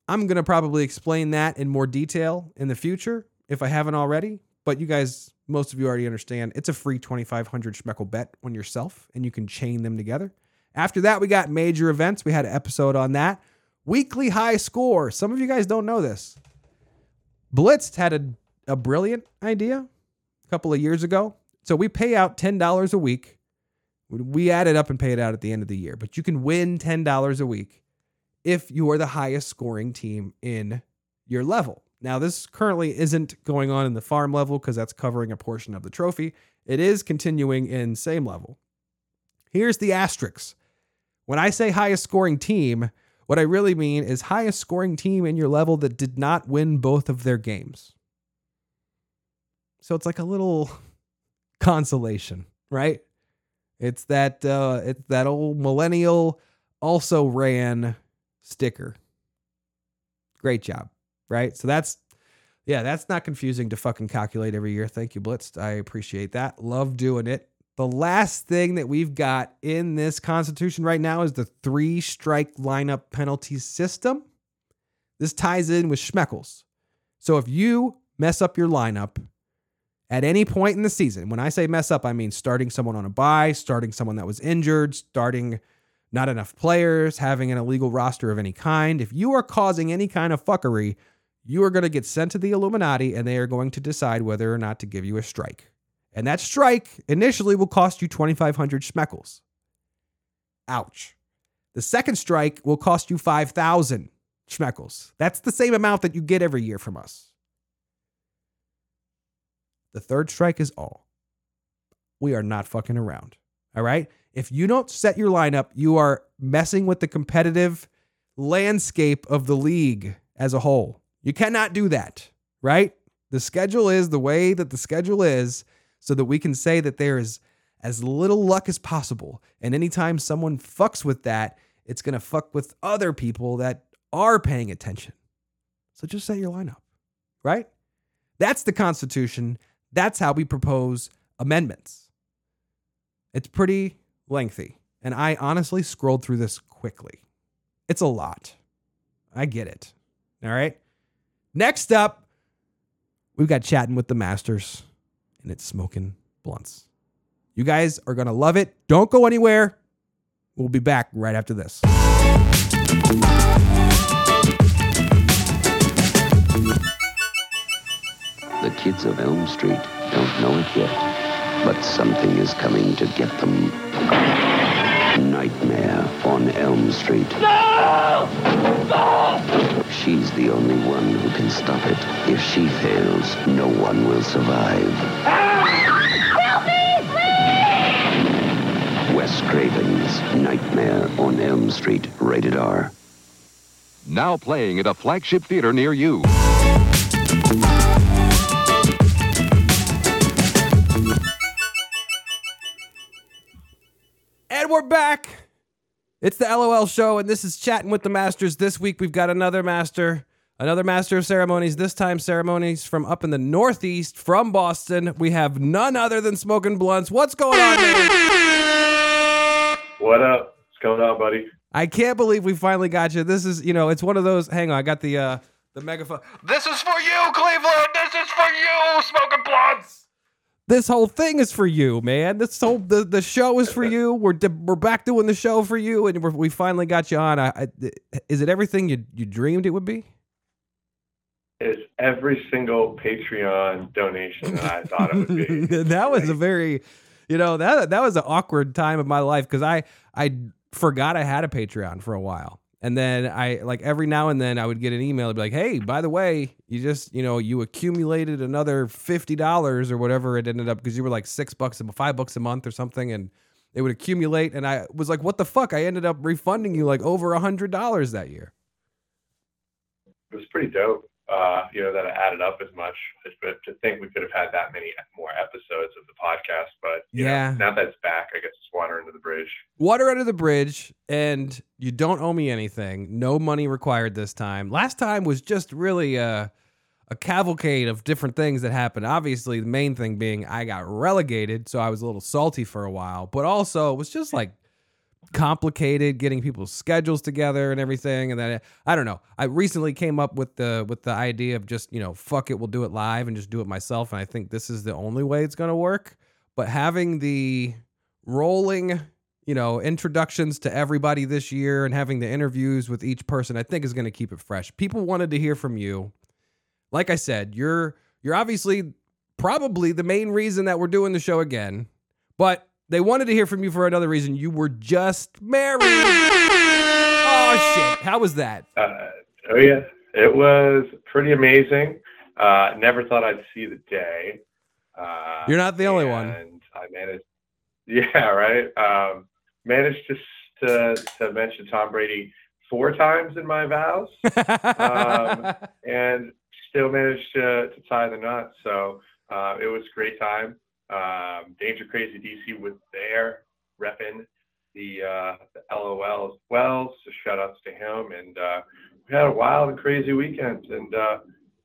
I'm going to probably explain that in more detail in the future if I haven't already. But you guys, most of you already understand it's a free 2,500 Schmeckel bet on yourself, and you can chain them together. After that, we got major events. We had an episode on that. Weekly high score. Some of you guys don't know this. Blitzed had a, a brilliant idea a couple of years ago. So we pay out $10 a week. We add it up and pay it out at the end of the year, but you can win $10 a week if you are the highest scoring team in your level. Now, this currently isn't going on in the farm level because that's covering a portion of the trophy. It is continuing in same level. Here's the asterisk. When I say highest scoring team, what I really mean is highest scoring team in your level that did not win both of their games. So it's like a little consolation, right? It's that uh, it's that old millennial also ran sticker. Great job, right? So that's yeah, that's not confusing to fucking calculate every year. Thank you, Blitz. I appreciate that. Love doing it. The last thing that we've got in this constitution right now is the three strike lineup penalty system. This ties in with Schmeckles. So if you mess up your lineup at any point in the season, when I say mess up, I mean starting someone on a buy, starting someone that was injured, starting not enough players, having an illegal roster of any kind. If you are causing any kind of fuckery, you are going to get sent to the Illuminati and they are going to decide whether or not to give you a strike. And that strike initially will cost you 2,500 schmeckles. Ouch. The second strike will cost you 5,000 schmeckles. That's the same amount that you get every year from us. The third strike is all. We are not fucking around. All right? If you don't set your lineup, you are messing with the competitive landscape of the league as a whole. You cannot do that, right? The schedule is the way that the schedule is so that we can say that there is as little luck as possible. And anytime someone fucks with that, it's going to fuck with other people that are paying attention. So just set your lineup, right? That's the Constitution. That's how we propose amendments. It's pretty lengthy. And I honestly scrolled through this quickly. It's a lot. I get it. All right. Next up, we've got chatting with the masters and it's smoking Blountz. You guys are going to love it. Don't go anywhere. We'll be back right after this.
Kids of Elm Street don't know it yet, but something is coming to get them. Nightmare on Elm Street. No! No! She's the only one who can stop it. If she fails, no one will survive.
Help me, please!
Wes Craven's Nightmare on Elm Street, rated R.
Now playing at a flagship theater near you.
We're back. It's the LOL show, and this is chatting with the masters. This week we've got another master, another master of ceremonies. This time ceremonies from up in the Northeast, from Boston. We have none other than Smoking Blountz. What's going on?
What up? What's going on, buddy?
I can't believe we finally got you. This is, you know, it's one of those. Hang on, I got the uh the megaphone. This is for you, Cleveland. This is for you, Smoking Blountz. This whole thing is for you, man. This whole the, the show is for you. We're we're back doing the show for you, and we finally got you on. I, I, is it everything you you dreamed it would be?
It's every single Patreon donation that I thought it would be.
that was a very, you know, that that was an awkward time of my life because I I forgot I had a Patreon for a while. And then I like every now and then I would get an email and be like, "Hey, by the way, you just you know you accumulated another fifty dollars or whatever it ended up because you were like six bucks a five bucks a month or something, and it would accumulate." And I was like, "What the fuck?" I ended up refunding you like over a hundred dollars that year.
It was pretty dope. Uh, you know that it added up as much. But to think we could have had that many more episodes of the podcast, but
Yeah.
know, now that it's back, I guess it's water under the bridge.
Water under the bridge, and you don't owe me anything. No money required this time. Last time was just really a, a cavalcade of different things that happened. Obviously, the main thing being I got relegated, so I was a little salty for a while, but also it was just like complicated getting people's schedules together and everything and then I don't know. I recently came up with the with the idea of just, you know, fuck it, we'll do it live and just do it myself and I think this is the only way it's going to work. But having the rolling, you know, introductions to everybody this year and having the interviews with each person, I think is going to keep it fresh. People wanted to hear from you. Like I said, you're you're obviously probably the main reason that we're doing the show again, but they wanted to hear from you for another reason. You were just married. Oh shit! How was that?
Uh, oh yeah, It was pretty amazing. Uh, never thought I'd see the day. Uh,
You're not the only one.
And I managed. Yeah, right. Um, managed to, to to mention Tom Brady four times in my vows, Um, and still managed to, to tie the knot. So uh, it was a great time. Um, Danger Crazy DC was there repping the, uh, the LOL as well. So shout outs to him. And uh, we had a wild and crazy weekend and uh,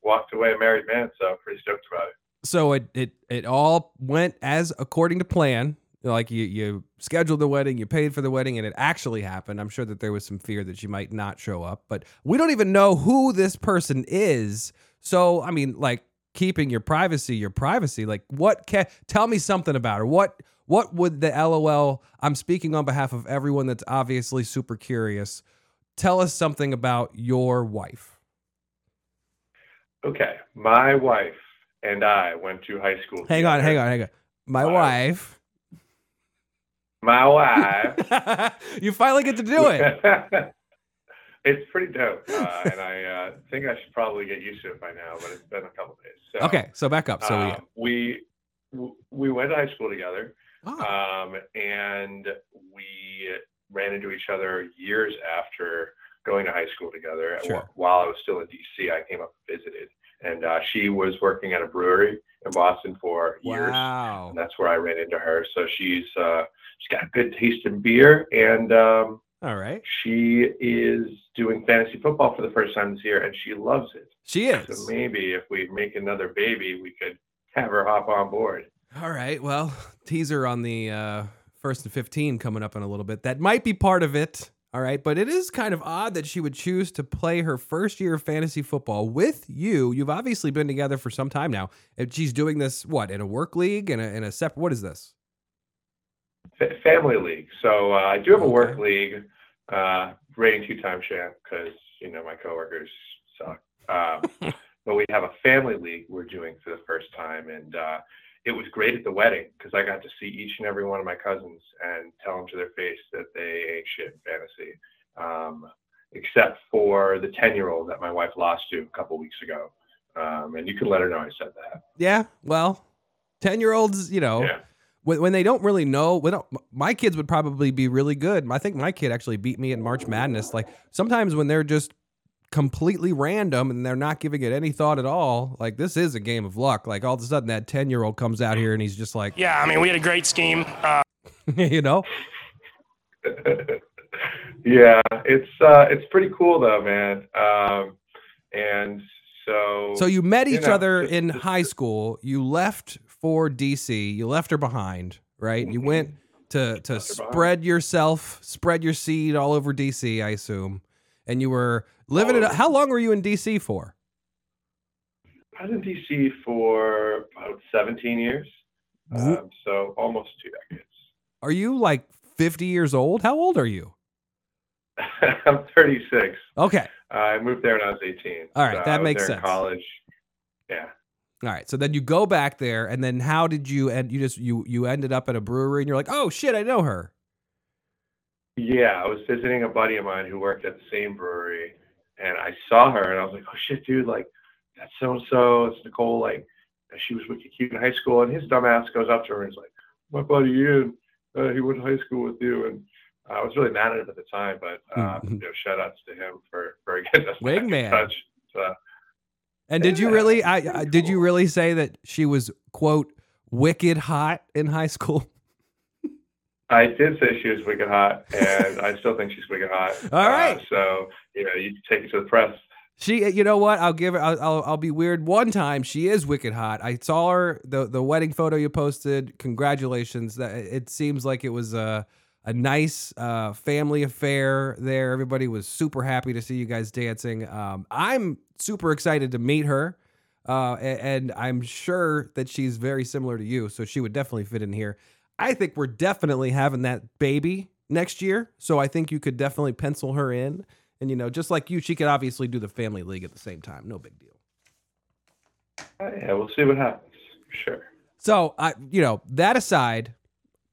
walked away a married man. So pretty stoked about it.
so it, it it all went as according to plan. Like you you scheduled the wedding, you paid for the wedding, and it actually happened. I'm sure that there was some fear that she might not show up, but we don't even know who this person is. So I mean, like keeping your privacy, your privacy. Like what? Can tell me something about her. What what would the LOL? I'm speaking on behalf of everyone that's obviously super curious. Tell us something about your wife.
Okay. My wife and I went to high school.
Hang on, hang on, hang on. My wife.
My wife.
you finally get to do it.
it's pretty dope, uh, and I uh, think I should probably get used to it by now. But it's been a couple days. So,
Okay, so back up. So
um, we we went to high school together,
oh,
um, and we ran into each other years after going to high school together.
Sure.
While I was still in DC, I came up and visited, and uh, she was working at a brewery in Boston for years.
wow.
And that's where I ran into her. So she's uh, she's got a good taste in beer, and um,
All right.
she is doing fantasy football for the first time this year, and she loves it.
She is.
So maybe if we make another baby, we could have her hop on board.
All right. Well, teaser on the uh, first and 15 coming up in a little bit. That might be part of it. All right. But it is kind of odd that she would choose to play her first year of fantasy football with you. You've obviously been together for some time now. If she's doing this, what, in a work league? In a, in a separate, what is this?
Fa- family league. So uh, I do have a work league, uh, reigning two-time champ because you know my coworkers suck. Um, but we have a family league we're doing for the first time, and uh, it was great at the wedding because I got to see each and every one of my cousins and tell them to their face that they ain't shit in fantasy, um, except for the ten-year-old that my wife lost to a couple weeks ago. Um, and you can let her know I said that.
Yeah. Well, 10 year olds, you know,
Yeah.
When, when they don't really know, when my kids would probably be really good. I think my kid actually beat me in March Madness. Like sometimes when they're just completely random and they're not giving it any thought at all, like this is a game of luck. Like all of a sudden that 10 year old comes out here and he's just like,
Yeah, I mean, we had a great scheme. Uh,
you know,
yeah, it's uh, it's pretty cool though, man. Um, and so
so you met
you
each
know,
other in high school. You left for DC. You left her behind, right? You went to to
her behind.
spread yourself, spread your seed all over DC, I assume. And you were living
All
it. How long were you in DC for?
I was in DC for about 17 years, um, so almost two decades.
Are you like 50 years old? How old are you?
I'm 36.
Okay.
I moved there when I was 18.
All right,
So
that makes sense.
college. Yeah.
All right. So then you go back there, and then how did you end? You just you you ended up at a brewery, and you're like, oh shit, I know her.
Yeah, I was visiting a buddy of mine who worked at the same brewery, and I saw her, and I was like, "Oh shit, dude! Like, that's so and so. It's Nicole. Like, she was wicked cute in high school." And his dumbass goes up to her and is like, "My buddy Ian, uh, he went to high school with you." And I was really mad at him at the time, but uh,
Mhm.
you know, shout outs to him for for getting us back in
Wingman.
touch. So,
And did you really? I, did you really say that she was quote wicked hot in high school?
I did say she was wicked hot, and I still think she's wicked hot.
All right.
Uh, so you know, you take it to the press.
She, you know what? I'll give her. I'll, I'll, I'll be weird. One time, she is wicked hot. I saw her the the wedding photo you posted. Congratulations. That it seems like it was a a nice uh, family affair there. Everybody was super happy to see you guys dancing. Um, I'm super excited to meet her, uh, a- and I'm sure that she's very similar to you. So she would definitely fit in here. I think we're definitely having that baby next year. So I think you could definitely pencil her in. And you know, just like you, she could obviously do the family league at the same time. No big deal.
Yeah, we'll see what happens. Sure.
So I, you know, that aside,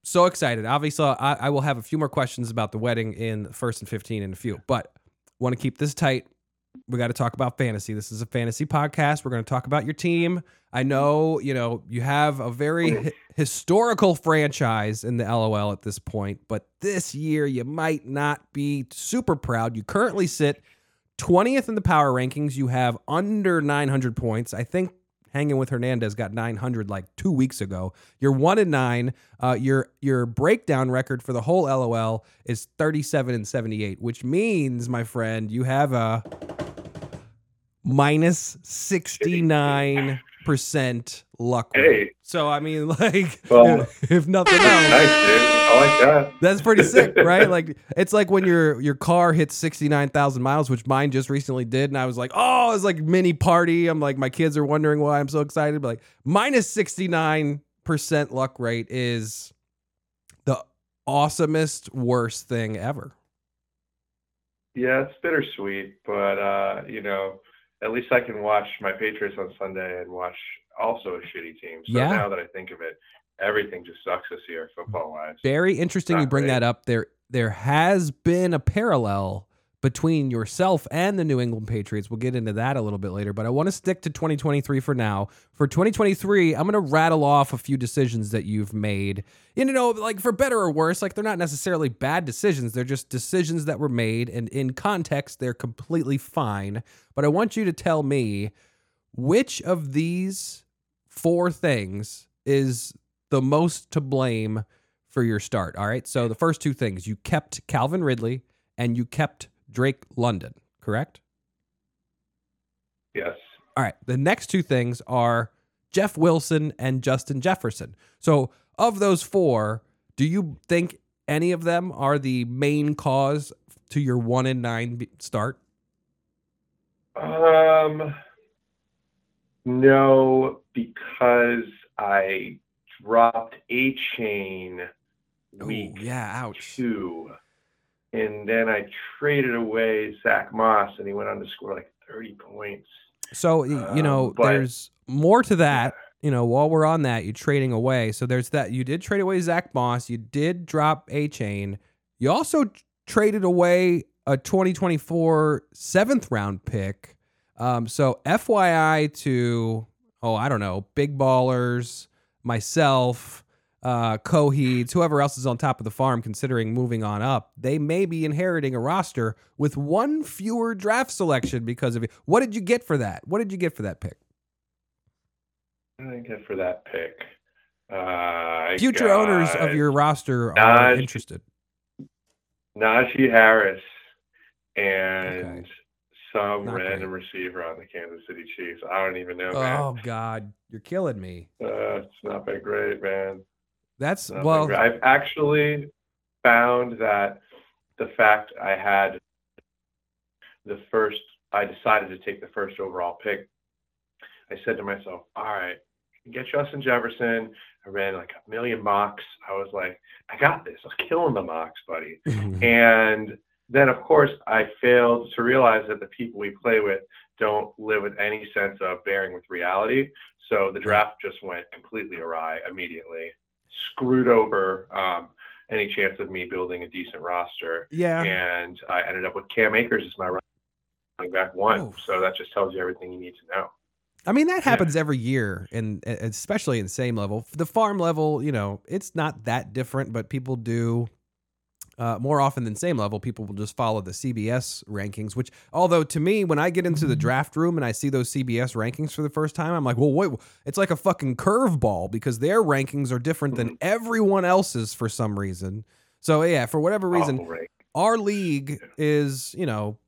so excited. Obviously, I, I will have a few more questions about the wedding in first and fifteen in a few, but want to keep this tight. we got to talk about fantasy. This is a fantasy podcast. We're going to talk about your team. I know, you know, you have a very hi- historical franchise in the LOL at this point, but this year you might not be super proud. You currently sit 20th in the power rankings. You have under 900 points. I think hanging with Hernandez got 900 like two weeks ago. You're one and nine. Uh, your your breakdown record for the whole LOL is 37 and 78, which means, my friend, you have a minus 69 percent luck rate.
Hey.
So I mean, like,
Well,
if nothing else,
Nice, dude. I like that.
that's pretty sick, right? Like it's like when your your car hits sixty nine thousand miles, which mine just recently did, and I was like, oh, it's like mini party. I'm like, my kids are wondering why I'm so excited, but like minus sixty nine percent luck rate is the awesomest worst thing ever.
Yeah, it's bittersweet, but uh, you know, at least I can watch my Patriots on Sunday and watch also a shitty team. So
Yeah.
now that I think of it, everything just sucks this year, football wise.
Very interesting you bring
great.
that up. There there has been a parallel between yourself and the New England Patriots. We'll get into that a little bit later, but I want to stick to 2023 for now. For 2023, I'm going to rattle off a few decisions that you've made. You know, like for better or worse, like they're not necessarily bad decisions. They're just decisions that were made and in context they're completely fine. But I want you to tell me which of these four things is the most to blame for your start. All right. So the first two things you kept Calvin Ridley and you kept Drake London, correct?
Yes.
All right. The next two things are Jeff Wilson and Justin Jefferson. So of those four, do you think any of them are the main cause to your one and nine start?
Um, no, because I dropped a chain week
yeah. Ouch.
two, and then I traded away Zach Moss, and he went on to score like 30 points.
So you
Um,
know,
but-
there's more to that. You know, while we're on that, you're trading away. So there's that. You did trade away Zach Moss. You did drop a chain. You also traded away a 2024 seventh round pick. Um, so FYI to oh I don't know big ballers, myself, uh, Coheeds, whoever else is on top of the farm, considering moving on up, they may be inheriting a roster with one fewer draft selection because of it. What did you get for that? What did you get for that pick?
What did I get for that pick? Uh,
Future owners of your roster are
Naj-
interested.
Najee Harris and
Okay.
some
Not
random receiver on the Kansas City Chiefs. I don't even know, man.
Oh God, you're killing me.
Uh, it's not been great, man.
That's
oh Not
well.
I've actually found that the fact I had the first, I decided to take the first overall pick. I said to myself, all right, get Justin Jefferson. I ran like a million mocks. I was like, I got this. I was killing the mocks, buddy. And then, of course, I failed to realize that the people we play with don't live with any sense of bearing with reality. So the draft just went completely awry immediately, screwed over um, any chance of me building a decent roster.
yeah.
And I ended up with Cam Akers as my running back one.
Oh.
So that just tells you everything you need to know.
I mean that happens every year, and and especially in the same level. The farm level, you know, it's not that different, but people do uh, more often than same level. People will just follow the CBS rankings. Which, although to me, when I get into the draft room and I see those CBS rankings for the first time, I'm like, well, wait, it's like a fucking curveball because their rankings are different than everyone else's for some reason. So yeah, for whatever reason,
Awful
our league is, you know,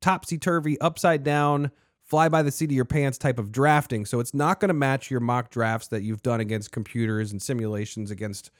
topsy turvy, upside down, fly by the seat of your pants type of drafting. So it's not going to match your mock drafts that you've done against computers and simulations against,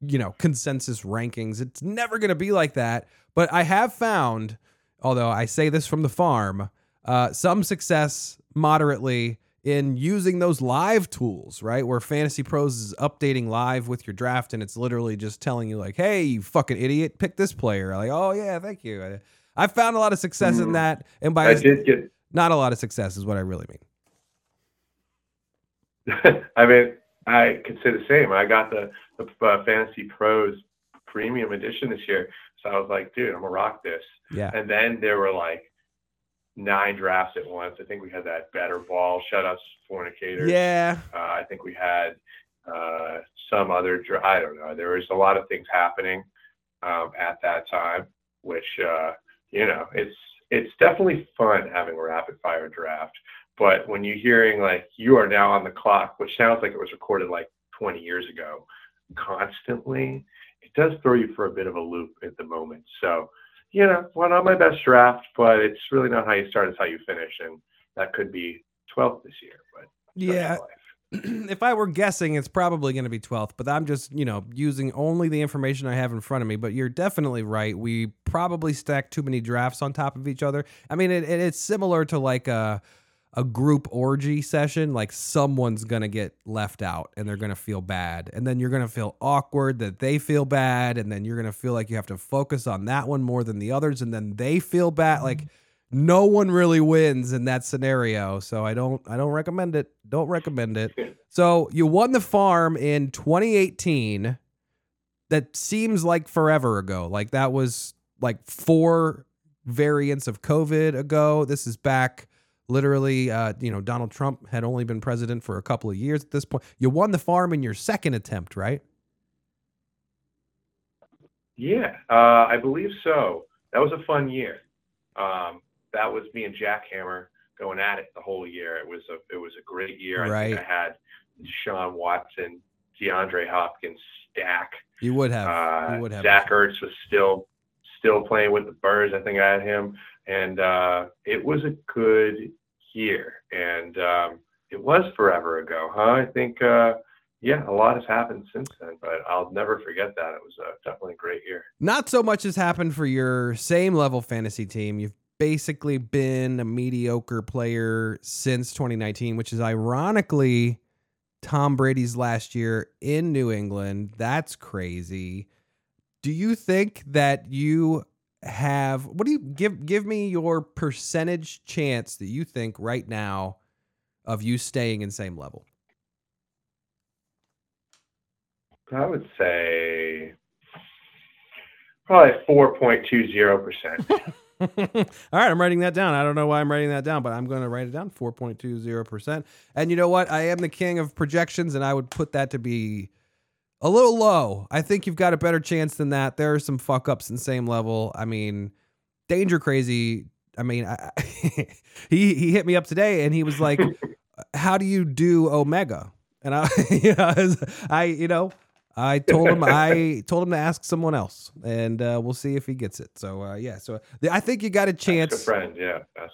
you know, consensus rankings. It's never going to be like that. But I have found, although I say this from the farm, uh, some success moderately in using those live tools, right? Where FantasyPros is updating live with your draft and it's literally just telling you, like, hey, you fucking idiot, pick this player. Like, oh, yeah, thank you. I, I found a lot of success in
Mm.
that. And by
get
not a lot of success is what I really mean.
I mean, I could say the same. I got the, the uh, FantasyPros premium edition this year. So I was like, dude, I'm to rock this.
Yeah.
And then there were like nine drafts at once. I think we had that better ball. Shut us fornicators.
Yeah.
Uh, I think we had uh, some other. Dra- I don't know. There was a lot of things happening um, at that time, which uh, you know, it's it's definitely fun having a rapid fire draft. But when you're hearing like you are now on the clock, which sounds like it was recorded like 20 years ago, constantly, it does throw you for a bit of a loop at the moment. So, you know, well, not my best draft, but it's really not how you start, it's how you finish. And that could be 12th this year. But
Yeah. if I were guessing, it's probably going to be 12th, but I'm just, you know, using only the information I have in front of me. But you're definitely right. We probably stacked too many drafts on top of each other. I mean, it, it- it's similar to like a, a group orgy session. Like someone's going to get left out and they're going to feel bad. And then you're going to feel awkward that they feel bad. And then you're going to feel like you have to focus on that one more than the others. And then they feel bad. Mm-hmm. Like, no one really wins in that scenario so i don't i don't recommend it don't recommend it so you won the farm in 2018 that seems like forever ago like that was like four variants of covid ago this is back literally uh, you know donald trump had only been president for a couple of years at this point you won the farm in your second attempt right
Yeah, uh, I believe so. That was a fun year. Um, that was me and Jackhammer going at it the whole year. It was a it was a great year. I think
Right.
I had Sean Watson, DeAndre Hopkins stack.
you would have
Uh,
you would have
Zach Ertz was still still playing with the Birds. I think I had him, and uh, it was a good year. And um, it was forever ago, huh? I think uh, yeah, a lot has happened since then, but I'll never forget that. It was uh, definitely a great year.
Not so much has happened for your same level fantasy team. You've basically been a mediocre player since 2019, which is ironically Tom Brady's last year in New England. That's crazy. Do you think that you have what do you give give me your percentage chance that you think right now of you staying in same level?
I would say probably 4.20%.
All right, I'm writing that down. I don't know why I'm writing that down, but I'm going to write it down 4.20%. And you know what? I am the king of projections, and I would put that to be a little low. I think you've got a better chance than that. There are some fuck ups in same level. I mean, Danger Crazy. I mean, I, he he hit me up today, and he was like, "How do you do Omega?" And I, you know, I was- I, you know, I told him I told him to ask someone else, and uh, we'll see if he gets it. So uh, yeah, so I think you got a chance
friend, yeah. That's,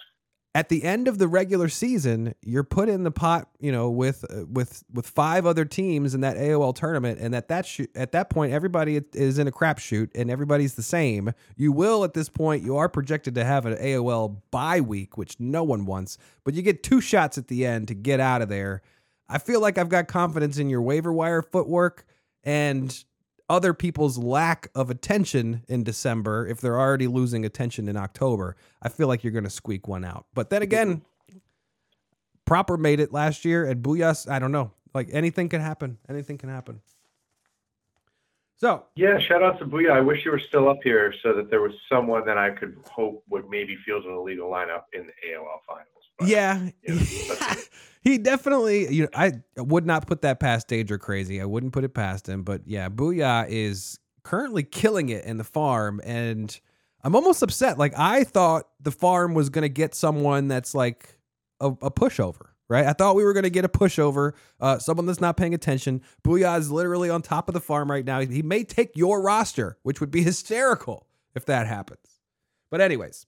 at the end of the regular season. You're put in the pot, you know, with uh, with with five other teams in that AOL tournament, and at that sh- at that point, everybody is in a crapshoot, and everybody's the same. You will at this point, you are projected to have an AOL bye week, which no one wants, but you get two shots at the end to get out of there. I feel like I've got confidence in your waiver wire footwork and other people's lack of attention in December if they're already losing attention in October. I feel like you're going to squeak one out. But then again, Proper made it last year at Booyas, I don't know. Like anything can happen. Anything can happen. So,
yeah, shout out to Booyah. I wish you were still up here so that there was someone that I could hope would maybe field an illegal lineup in the AOL finals. But,
yeah,
you know,
he definitely. You know, I would not put that past Danger Crazy. I wouldn't put it past him. But yeah, Booyah is currently killing it in the farm, and I'm almost upset. Like I thought the farm was gonna get someone that's like a, a pushover. Right, I thought we were going to get a pushover, uh, someone that's not paying attention. Booyah is literally on top of the farm right now. He may take your roster, which would be hysterical if that happens. But anyways,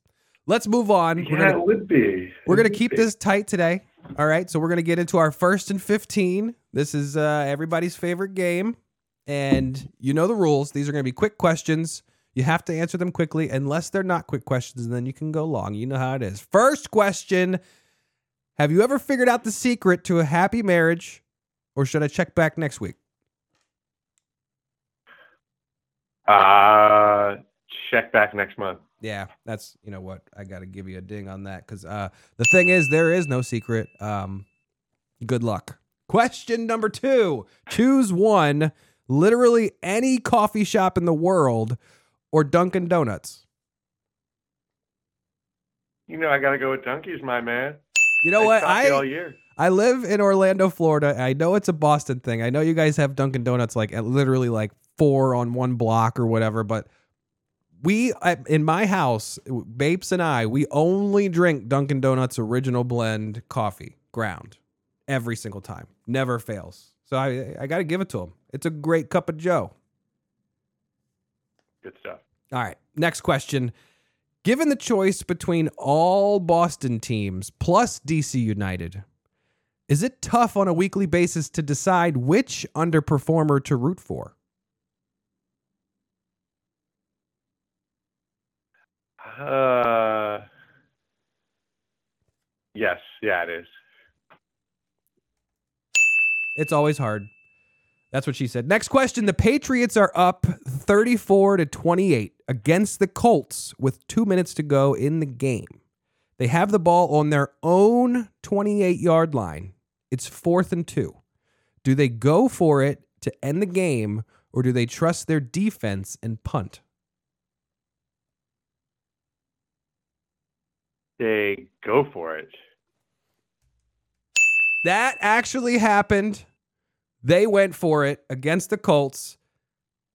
let's move on. We're
yeah,
gonna-
it would be.
we're gonna keep
be.
this tight today. All right, so we're gonna get into our first and fifteen. This is uh, everybody's favorite game, and you know the rules. These are gonna be quick questions. You have to answer them quickly, unless they're not quick questions, and then you can go long. You know how it is. First question: Have you ever figured out the secret to a happy marriage, or should I check back next week?
Uh, check back next month.
Yeah, that's you know what I got to give you a ding on that because uh, the thing is there is no secret. Um, good luck. Question number two: Choose one. Literally any coffee shop in the world, or Dunkin' Donuts.
you know, I got to go with Dunkies, my man.
You know what?
coffee all
I
year.
I live in Orlando, Florida. I know it's a Boston thing. I know you guys have Dunkin' Donuts like at literally like four on one block or whatever, but we in my house, Bapes and I, we only drink Dunkin' Donuts original blend coffee, ground, every single time. Never fails. So I I got to give it to him. It's a great cup of Joe.
Good stuff.
All right. Next question. Given the choice between all Boston teams plus DC United, is it tough on a weekly basis to decide which underperformer to root for?
Uh, yes, yeah, it is.
It's always hard. That's what she said. Next question. The Patriots are up 34 to 28 against the Colts with two minutes to go in the game. They have the ball on their own 28 yard line. It's fourth and two. Do they go for it to end the game or do they trust their defense and punt?
They go for it.
That actually happened. They went for it against the Colts.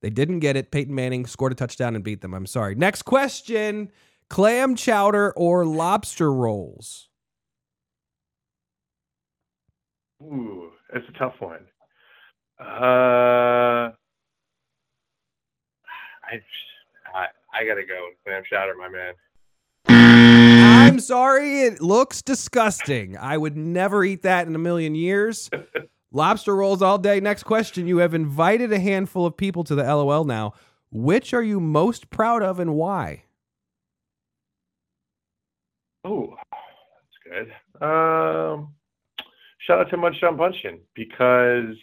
They didn't get it. Peyton Manning scored a touchdown and beat them. I'm sorry. Next question clam chowder or lobster rolls?
Ooh, that's a tough one. Uh, I, I, I gotta go clam chowder, my man.
I'm sorry. It looks disgusting. I would never eat that in a million years. Lobster rolls all day. Next question. You have invited a handful of people to the LOL now. Which are you most proud of and why?
Oh, that's good. Um, shout out to Munchdown Bunchin because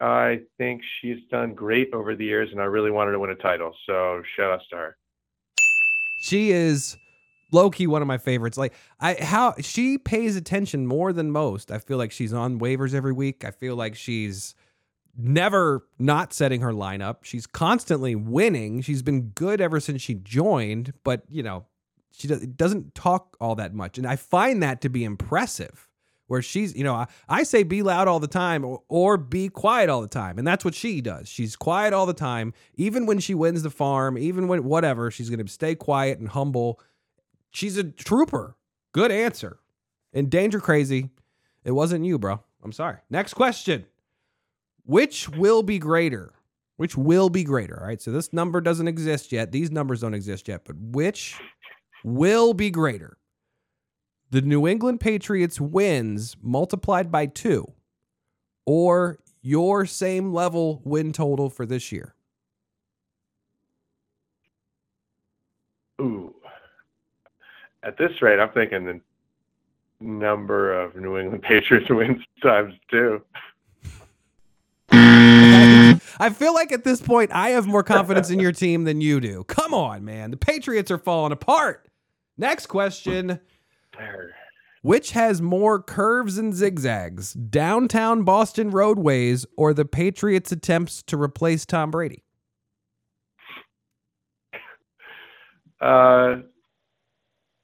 I think she's done great over the years, and I really wanted to win a title. So shout out to her.
She is low key one of my favorites. Like I how she pays attention more than most. I feel like she's on waivers every week. I feel like she's never not setting her lineup. She's constantly winning. She's been good ever since she joined, but you know, she does, doesn't talk all that much. And I find that to be impressive. Where she's, you know, I, I say be loud all the time or, or be quiet all the time. And that's what she does. She's quiet all the time. Even when she wins the farm, even when whatever, she's going to stay quiet and humble. She's a trooper. Good answer. And danger crazy. It wasn't you, bro. I'm sorry. Next question. Which will be greater? Which will be greater? All right. So this number doesn't exist yet. These numbers don't exist yet. But which will be greater? The New England Patriots wins multiplied by two or your same level win total for this year?
Ooh, at this rate, I'm thinking the number of New England Patriots wins times two.
I feel like at this point I have more confidence in your team than you do. Come on, man. The Patriots are falling apart. Next question. Which has more curves and zigzags, downtown Boston roadways or the Patriots' attempts to replace Tom Brady?
Uh,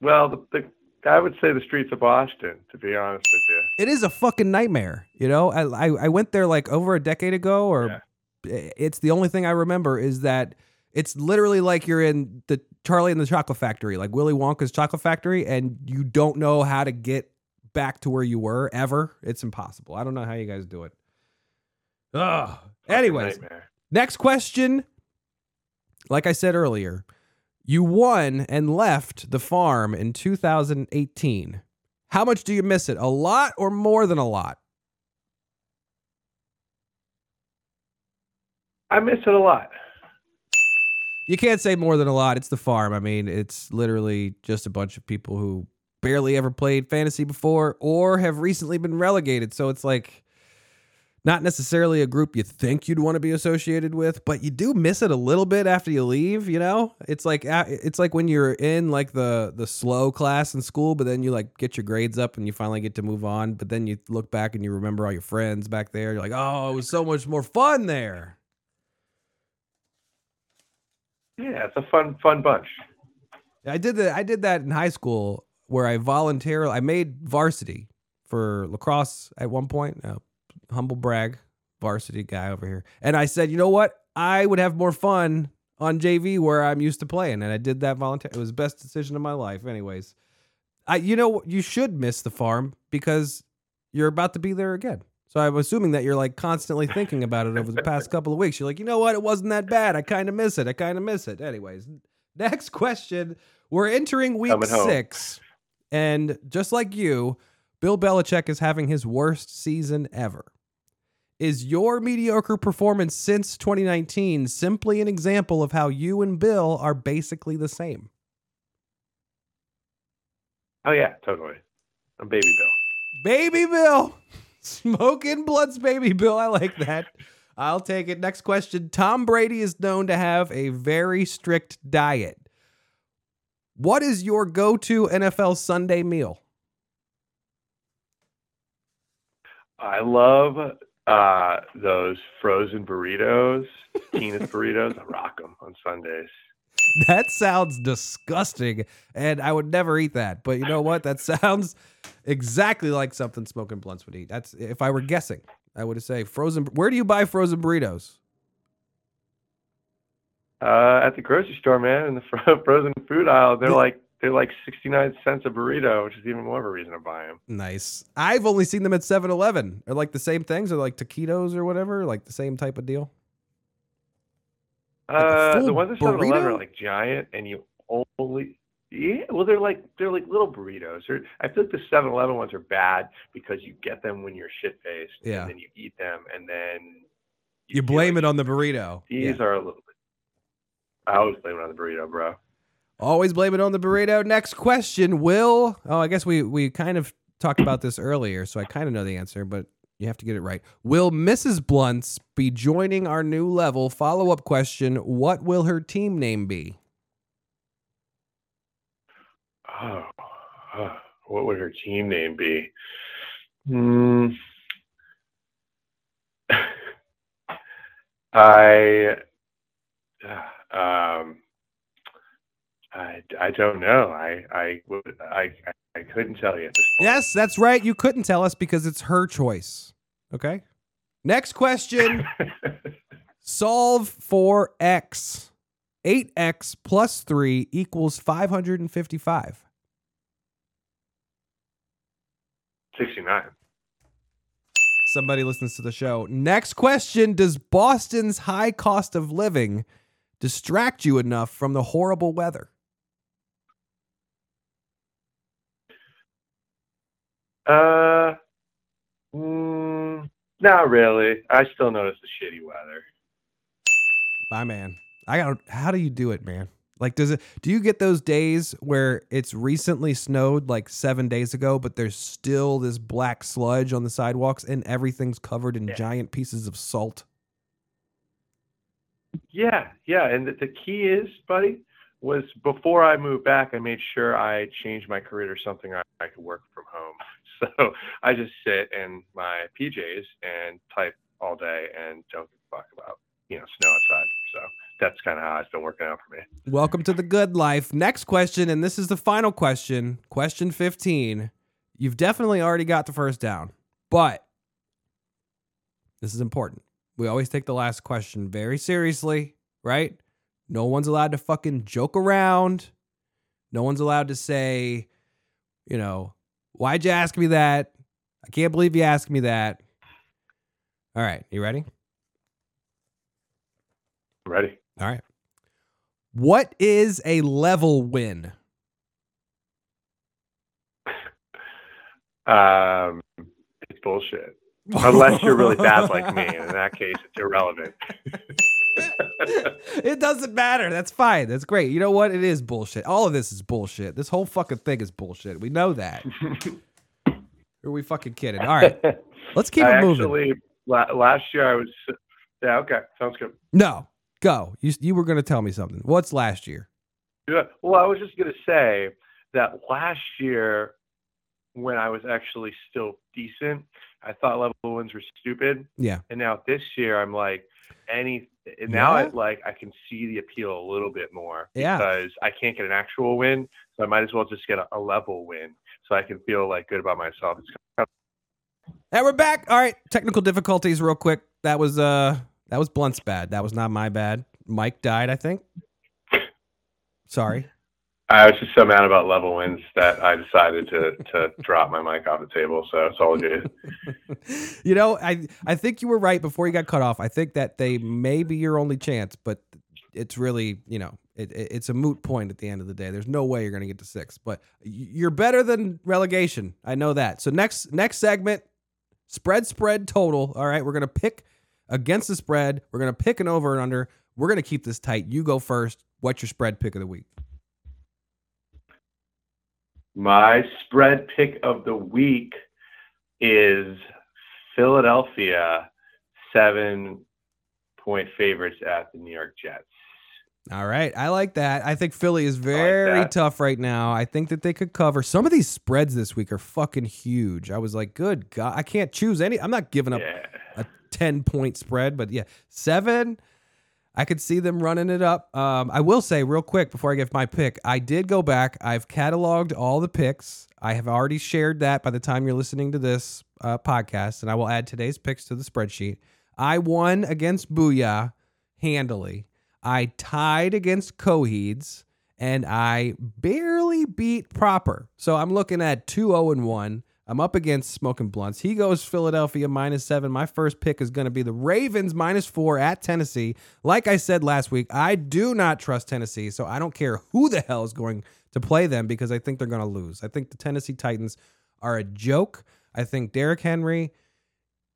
well, the, the I would say the streets of Boston, to be honest with you.
It is a fucking nightmare. You know, I I, I went there like over a decade ago, or it's the only thing I remember is that it's literally like you're in the Charlie and the Chocolate Factory, like Willy Wonka's Chocolate Factory, and you don't know how to get back to where you were ever. It's impossible. I don't know how you guys do it. Ugh. Anyways,
nightmare.
next question. Like I said earlier, you won and left the farm in 2018. How much do you miss it? A lot or more than a lot?
I miss it a lot.
You can't say more than a lot. It's the farm. I mean, it's literally just a bunch of people who barely ever played fantasy before or have recently been relegated. So it's like not necessarily a group you think you'd want to be associated with, but you do miss it a little bit after you leave, you know? It's like it's like when you're in like the the slow class in school, but then you like get your grades up and you finally get to move on, but then you look back and you remember all your friends back there. You're like, "Oh, it was so much more fun there."
Yeah, it's a fun, fun bunch.
I did that. I did that in high school where I voluntarily I made varsity for lacrosse at one point. Uh, humble brag, varsity guy over here. And I said, you know what? I would have more fun on JV where I'm used to playing, and I did that voluntarily. It was the best decision of my life, anyways. I, you know, you should miss the farm because you're about to be there again. So I'm assuming that you're like constantly thinking about it over the past couple of weeks. You're like, you know what? It wasn't that bad. I kind of miss it. I kind of miss it. Anyways, next question. We're entering week
Coming home.
six, and just like you, Bill Belichick is having his worst season ever. Is your mediocre performance since 2019 simply an example of how you and Bill are basically the same?
Oh yeah, totally. I'm Baby Bill.
Baby Bill. Smoking Blountz baby Bill. I like that. I'll take it. Next question. Tom Brady is known to have a very strict diet. What is your go to NFL Sunday meal?
I love uh, those frozen burritos, Tina's burritos. I rock them on Sundays.
That sounds disgusting, and I would never eat that. But you know what? That sounds exactly like something Smoking Blountz would eat. That's if I were guessing, I would say frozen. Where do you buy frozen burritos?
Uh, at the grocery store, man, in the fro- frozen food aisle, they're like they're like 69 cents a burrito, which is even more of a reason to buy them.
Nice. I've only seen them at 7-Eleven. Are like the same things, or like taquitos or whatever, like the same type of deal. a
Uh, the ones at 7-Eleven are like giant, and you only yeah. Well, they're like they're like little burritos. They're, I feel like the 7-Eleven ones are bad because you get them when you're shit faced,
Yeah.
and then you eat them, and then
You blame it on the burrito.
These
Yeah.
are a little bit. I always blame it on the burrito, bro.
Always blame it on the burrito. Next question. Will oh I guess we we kind of talked about this earlier, so I kind of know the answer, but you have to get it right. Will Mrs. Blountz be joining our new level? Follow up question. What will her team name be?
Oh, uh, what would her team name be? Hmm. I, uh, um, I, I don't know. I, I would, I, I couldn't tell you at this point.
Yes, that's right. You couldn't tell us because it's her choice. Okay. Next question. Solve for x. 8x plus 3 equals 555.
69.
Somebody listens to the show. Next question Does Boston's high cost of living distract you enough from the horrible weather?
Uh, mm, not really. I still notice the shitty weather.
My man. I got how do you do it, man? Like does it do you get those days where it's recently snowed like 7 days ago but there's still this black sludge on the sidewalks and everything's covered in
Yeah.
giant pieces of salt?
Yeah, yeah. And the, the key is, buddy, was before I moved back, I made sure I changed my career to something I, I could work from home. So I just sit in my PJs and type all day and don't give a fuck about you know snow outside. So that's kind of how it's been working out for me.
Welcome to the good life. Next question, and this is the final question. Question 15. You've definitely already got the first down, but this is important. We always take the last question very seriously, right? No one's allowed to fucking joke around. No one's allowed to say, you know, why'd you ask me that? I can't believe you asked me that. All right, you ready?
Ready?
All right. What is a level win?
Um, it's bullshit. Unless you're really bad like me, in that case, it's irrelevant.
it doesn't matter. That's fine. That's great. You know what? It is bullshit. All of this is bullshit. This whole fucking thing is bullshit. We know that. Are we fucking kidding? All right. Let's keep
I
it moving.
actually la- last year I was. Yeah, okay, sounds good.
No. Go. You you were going to tell me something. What's last year?
Yeah. Well, I was just gonna say that last year, when I was actually still decent, I thought level ones were stupid,
Yeah.
and now this year I'm like, any And now I
Yeah?
like I can see the appeal a little bit more
Yeah.
because I can't get an actual win, so I might as well just get a, a level win so I can feel like good about myself. It's kind
And we're back. All right, technical difficulties, real quick. That was uh, that was Blunt's bad. That was not my bad. Mic died, I think. Sorry.
I was just so mad about level wins that I decided to to drop my mic off the table. So it's all good.
you know, I I think you were right before you got cut off. I think that they may be your only chance, but it's really you know it, it- it's a moot point at the end of the day. There's no way you're going to get to six, but you're better than relegation. I know that. So next next segment, spread spread total. All right, we're gonna pick against the spread. We're gonna pick an over and under. We're gonna keep this tight. You go first. What's your spread pick of the week?
My spread pick of the week is Philadelphia seven point favorites at the New York Jets.
All right, I like that. I think Philly is very
that.
tough right now. I think that they could cover. Some of these spreads this week are fucking huge. I was like, good God, I can't choose any. I'm not giving up
Yeah.
a 10 point spread, but yeah, seven. I could see them running it up. Um, I will say real quick before I give my pick, I did go back. I've cataloged all the picks. I have already shared that by the time you're listening to this uh, podcast, and I will add today's picks to the spreadsheet. I won against Booyah handily. I tied against Coheeds, and I barely beat Proper. So I'm looking at 2 0 and 1. I'm up against Smoking Blountz. He goes Philadelphia minus seven. My first pick is going to be the Ravens minus four at Tennessee. Like I said last week, I do not trust Tennessee, so I don't care who the hell is going to play them because I think they're going to lose. I think the Tennessee Titans are a joke. I think Derrick Henry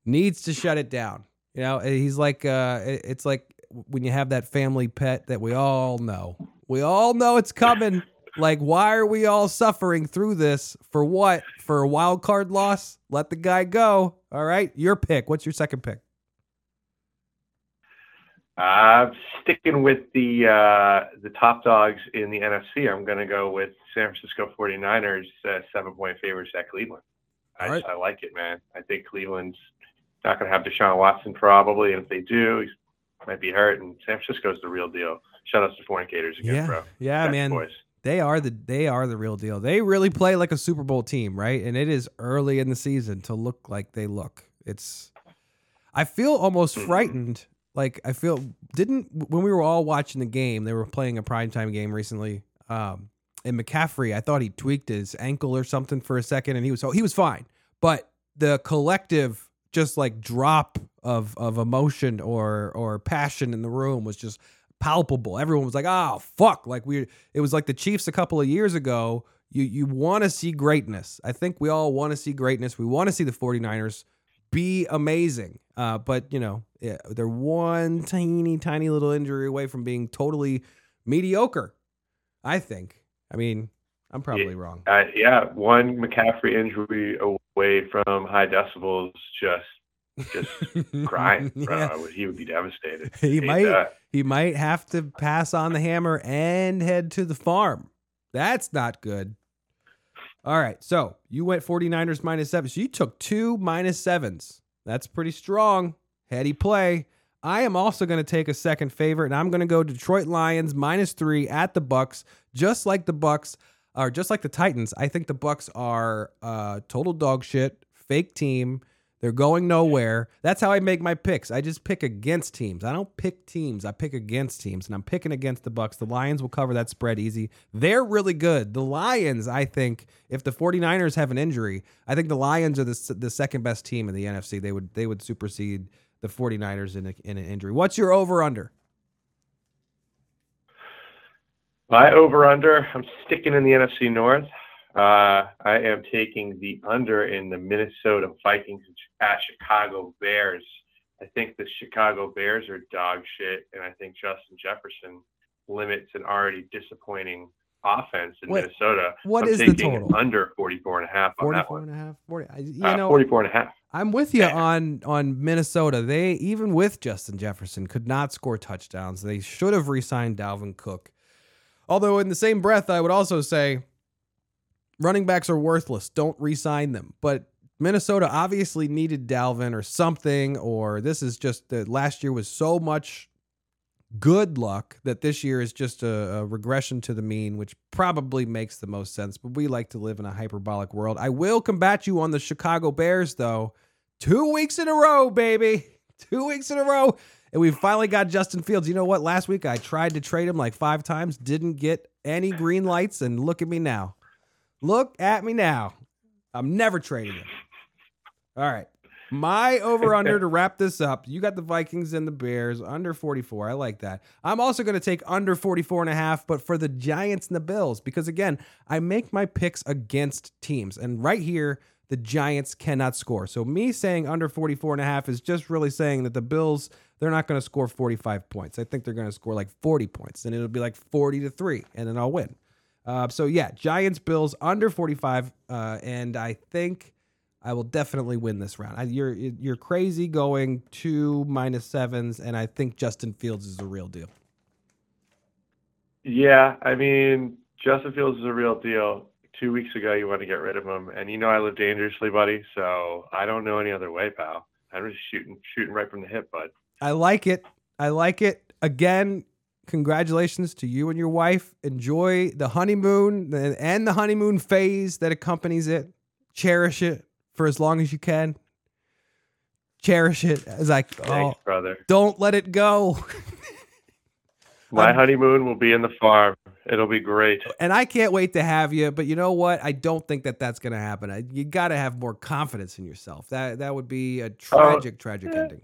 needs to shut it down. You know, he's like, uh, it's like when you have that family pet that we all know. We all know it's coming. Like, why are we all suffering through this? For what? For a wild card loss? Let the guy go. All right. Your pick. What's your second pick?
I'm sticking with the uh, the top dogs in the NFC. I'm going to go with San Francisco 49ers, uh, seven point favorites at Cleveland. I,
right.
I like it, man. I think Cleveland's not going to have Deshaun Watson probably, and if they do, he might be hurt. And San Francisco's the real deal. Shout out to fornicators again,
Yeah.
bro.
Yeah, man.
Boys.
They are the they are the real deal. They really play like a Super Bowl team, right? And it is early in the season to look like they look. It's I feel almost frightened. Like I feel didn't when we were all watching the game, they were playing a primetime game recently. Um and McCaffrey, I thought he tweaked his ankle or something for a second and he was so he was fine. But the collective just like drop of of emotion or or passion in the room was just palpable. Everyone was like, "Oh fuck!" Like we, it was like the Chiefs a couple of years ago. You you want to see greatness. I think we all want to see greatness. We want to see the 49ers be amazing. Uh, but you know, yeah, they're one tiny tiny little injury away from being totally mediocre. I think. I mean, I'm probably wrong.
Uh, yeah, one McCaffrey injury away from high decibels, just just crying, bro.
Yeah.
I would- He would be devastated.
He
Hate
might
that.
he might have to pass on the hammer and head to the farm. That's not good. All right. So you went 49ers minus seven. So you took two minus sevens. That's pretty strong. Heady play. I am also going to take a second favorite, and I'm going to go Detroit Lions minus three at the Bucks, just like the Bucks, or just like the Titans. I think the Bucks are uh, total dog shit, fake team. They're going nowhere. That's how I make my picks. I just pick against teams. I don't pick teams. I pick against teams, and I'm picking against the Bucks. The Lions will cover that spread easy. They're really good. The Lions, I think, if the 49ers have an injury, I think the Lions are the, the second best team in the NFC. They would they would supersede the 49ers in, a, in an injury. What's your over under?
My over under, I'm sticking in the NFC North. Uh, I am taking the under in the Minnesota Vikings at Chicago Bears. I think the Chicago Bears are dog shit, and I think Justin Jefferson limits an already disappointing offense in Minnesota.
what
I'm
is the total?
under 44 and a half on that
44
one.
and a half? 40. I- You
Uh,
know,
44 and a half.
I'm with you on on Minnesota. They even with Justin Jefferson could not score touchdowns. They should have re-signed Dalvin Cook. Although in the same breath, I would also say running backs are worthless. Don't re-sign them. But Minnesota obviously needed Dalvin or something, or this is just that last year was so much good luck that this year is just a, a regression to the mean, which probably makes the most sense. But we like to live in a hyperbolic world. I will combat you on the Chicago Bears, though. Two weeks in a row, baby. Two weeks in a row. And we finally got Justin Fields. You know what? Last week I tried to trade him like five times, didn't get any green lights, and look at me now. Look at me now. I'm never trading him. All right. My over under to wrap this up. You got the Vikings and the Bears under 44. I like that. I'm also going to take under 44 and a half, but for the Giants and the Bills, because again, I make my picks against teams. And right here, the Giants cannot score. So me saying under 44 and a half is just really saying that the Bills, they're not going to score 45 points. I think they're going to score like 40 points, and it'll be like 40 to 3, and then I'll win. Uh, so yeah, Giants, Bills under 45, uh, and I think I will definitely win this round. I, you're you're crazy going two minus sevens, and I think Justin Fields is the real deal.
Yeah, I mean, Justin Fields is a real deal. Two weeks ago, you want to get rid of him, and you know I live dangerously, buddy. So I don't know any other way, pal. I'm just shooting, shooting right from the hip, bud.
I like it. I like it. Again, congratulations to you and your wife. Enjoy the honeymoon and the honeymoon phase that accompanies it. Cherish it for as long as you can. Cherish it as I
Thanks,
oh,
brother.
don't let it go.
My honeymoon will be in the farm. It'll be great.
and I can't wait to have you. But you know what? I don't think that that's going to happen. I, you got to have more confidence in yourself. That that would be a tragic, tragic
eh.
ending.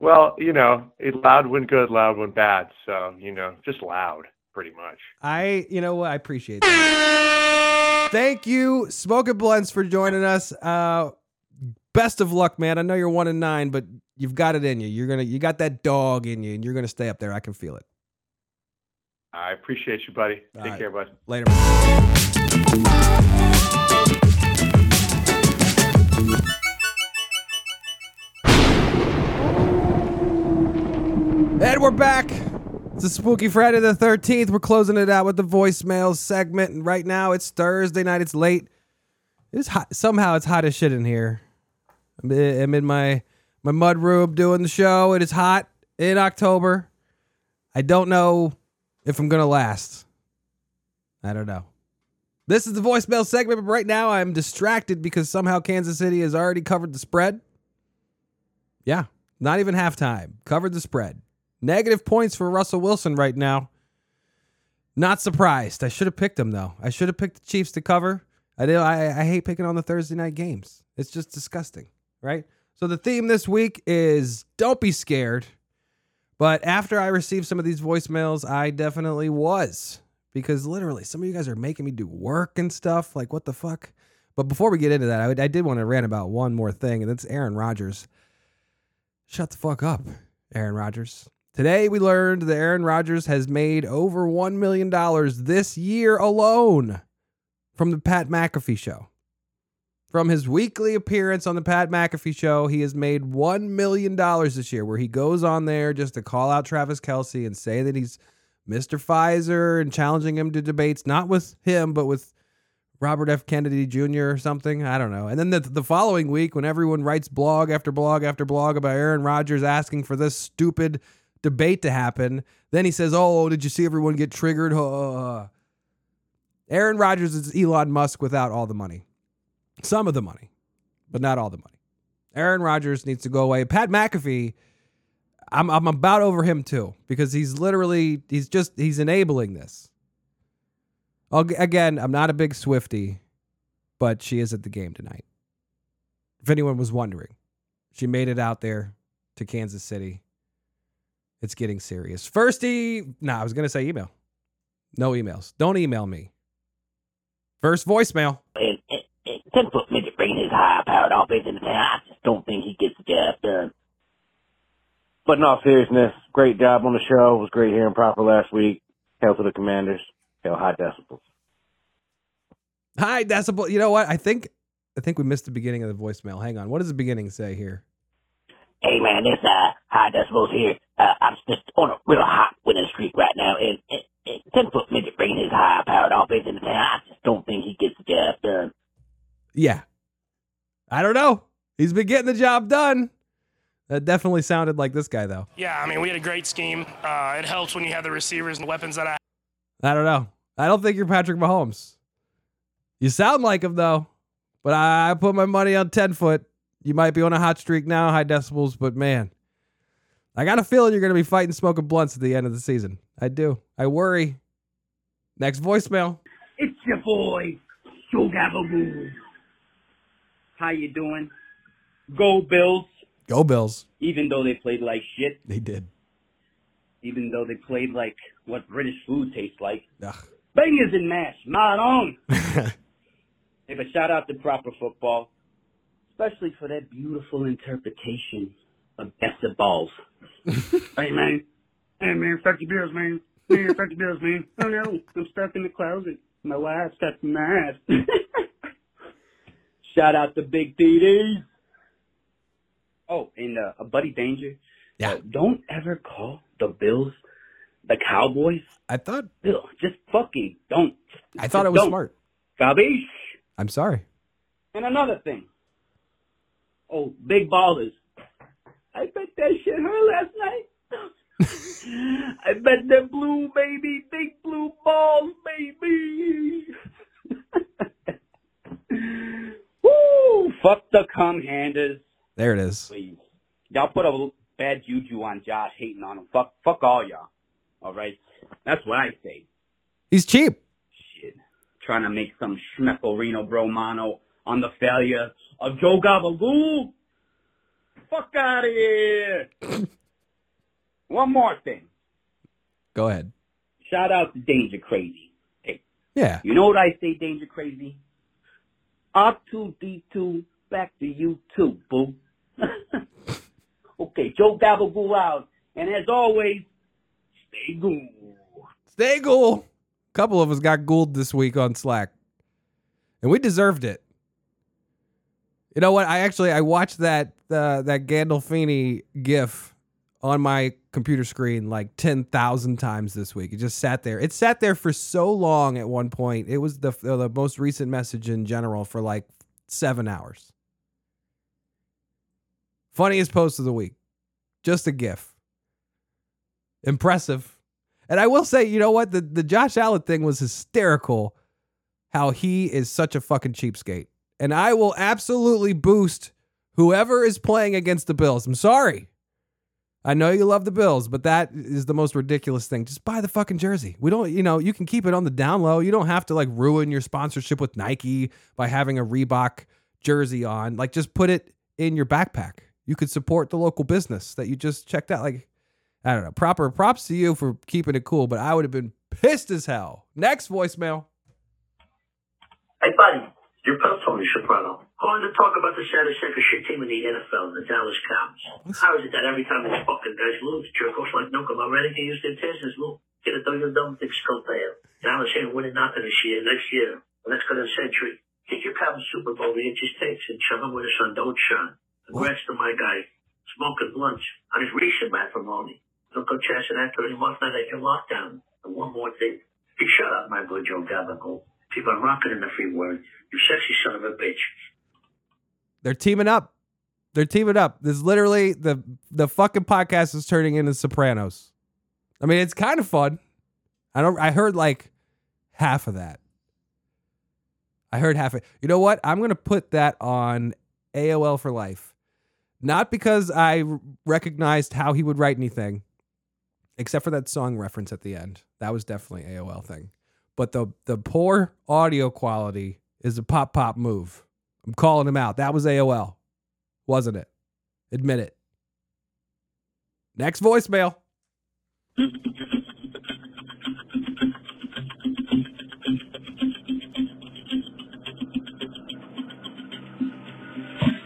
Well, you know, it loud when good, loud when bad. So you know, just loud, pretty much.
I, you know what? I appreciate that. Thank you, Smoking Blountz, for joining us. Uh, best of luck, man. I know you're one and nine, but you've got it in you. You're gonna, you got that dog in you, and you're gonna stay up there. I can feel it.
I appreciate you, buddy.
All
Take
right.
care, bud.
Later. man. And we're back. It's a spooky Friday the 13th. We're closing it out with the voicemails segment. And right now it's Thursday night. It's late. It's hot. Somehow it's hot as shit in here. I'm I'm in my, my mud room doing the show. It is hot in October. I don't know if I'm going to last. I don't know. This is the voicemail segment, but right now I'm distracted because somehow Kansas City has already covered the spread. Yeah, not even halftime. Covered the spread. Negative points for Russell Wilson right now. Not surprised. I should have picked him though. I should have picked the Chiefs to cover. I did. I, I hate picking on the Thursday night games. It's just disgusting, right? So the theme this week is don't be scared. But after I received some of these voicemails, I definitely was because literally some of you guys are making me do work and stuff. Like what the fuck? But before we get into that, I, I did want to rant about one more thing, and that's Aaron Rodgers. Shut the fuck up, Aaron Rodgers. Today we learned that Aaron Rodgers has made over $1 million this year alone from the Pat McAfee show. From his weekly appearance on the Pat McAfee show, he has made $1 million this year, where he goes on there just to call out Travis Kelce and say that he's Mr. Pfizer and challenging him to debates, not with him, but with Robert F. Kennedy Jr. or something. I don't know. And then the, the following week, when everyone writes blog after blog after blog about Aaron Rodgers asking for this stupid debate to happen, then he says, Oh, did you see everyone get triggered? Aaron Rodgers is Elon Musk without all the money. Some of the money, but not all the money. Aaron Rodgers needs to go away. Pat McAfee, I'm I'm about over him too because he's literally he's just he's enabling this. Again, I'm not a big Swifty, but she is at the game tonight. If anyone was wondering, she made it out there to Kansas City. It's getting serious. First, e- no, I was gonna say email. No emails. Don't email me. First voicemail.
and, and, and ten foot midget bringing his high powered offense into town. I just don't think he gets the job done.
But in all seriousness, great job on the show. It was great hearing proper last week. Hail to the commanders. Hail high decibels.
Hi, Decibel. You know what? I think I think we missed the beginning of the voicemail. Hang on. What does the beginning say here?
Hey man, this uh high decibels here. Uh, I'm just on a real hot winning streak right now, and, and, and ten foot midget bringing his high powered offense into town. I just don't think he gets the job done.
Yeah. I don't know. He's been getting the job done. That definitely sounded like this guy, though.
Yeah, I mean, we had a great scheme. Uh, it helps when you have the receivers and the weapons that I
I don't know. I don't think you're Patrick Mahomes. You sound like him, though. But I, I put my money on 10 foot. You might be on a hot streak now, high decibels, but man, I got a feeling you're going to be fighting smoking Blountz at the end of the season. I do. I worry. Next voicemail.
It's your boy, Joe Gabagoo. How you doing? Go Bills.
Go Bills.
Even though they played like shit,
They did.
even though they played like what British food tastes like.
Ugh.
Bangers and mash, not on. Hey, but shout out to proper football, especially for that beautiful interpretation of best of balls. hey man, hey man, fuck your bills, man. Man, fuck your bills, man. Oh no, I'm stuck in the closet. My wife's stuck in my ass. shout out to Big TD. Oh, and uh, a buddy danger.
Yeah.
Uh, don't ever call the Bills the Cowboys.
I thought
Bill, just fucking don't.
I thought it was
don't.
smart.
Cabiche?
I'm sorry.
And another thing. Oh, big ballers. I bet that shit hurt last night. I bet that blue baby, big blue balls, baby. Woo! Fuck the cum handers,
There it is.
please. Y'all put a bad juju on Josh, hating on him. Fuck, fuck all y'all. All right, that's what I say.
He's cheap.
Shit, trying to make some schmeckorino bromano on the failure of Joe Gabagoo. Fuck out of here. One more thing.
Go ahead.
Shout out to Danger Crazy. Hey,
Yeah.
you know what I say, Danger Crazy? R2D2, back to you too, boo. okay, Joe Gabagoo out. And as always, stay cool.
Stay cool. A couple of us got ghouled this week on Slack. And we deserved it. You know what? I actually I watched that uh, that Gandolfini gif on my computer screen like 10,000 times this week. It just sat there. It sat there for so long at one point. It was the the most recent message in general for like 7 hours. Funniest post of the week. Just a gif. Impressive. And I will say, you know what? The the Josh Allen thing was hysterical. How he is such a fucking cheapskate. And I will absolutely boost whoever is playing against the Bills. I'm sorry. I know you love the Bills, but that is the most ridiculous thing. Just buy the fucking jersey. We don't, you know, you can keep it on the down low. You don't have to like ruin your sponsorship with Nike by having a Reebok jersey on. Like just put it in your backpack. You could support the local business that you just checked out. Like, I don't know. Proper props to you for keeping it cool, but I would have been pissed as hell. Next voicemail.
Hey, buddy, your pal Tony Soprano. Calling to talk about the saddest second shit team in the NFL, the Dallas Cowboys. How is it that every time these fucking guys lose, jerk-offs like Nukem already can use their chances, look, get a dog dumb thick skull tail. Dallas ain't winning nothing this year, next year, the next good century. Get your Cowboys Super Bowl inches takes and shove them where the sun don't shine. Congrats to my guy, smoking Blountz on his recent matrimony. Don't go chasing after any month now that you're locked down. And one more thing. You shut up, my boy Joe Gabagool. Keep on rocking in the free world. You sexy son of a bitch.
They're teaming up. They're teaming up. This is literally the the fucking podcast is turning into Sopranos. I mean, it's kind of fun. I don't. I heard like half of that. I heard half of. You know what? I'm gonna put that on AOL for life. Not because I recognized how he would write anything, except for that song reference at the end. That was definitely AOL thing. But the the poor audio quality is a pop pop move. I'm calling him out. That was AOL, wasn't it? Admit it. Next voicemail.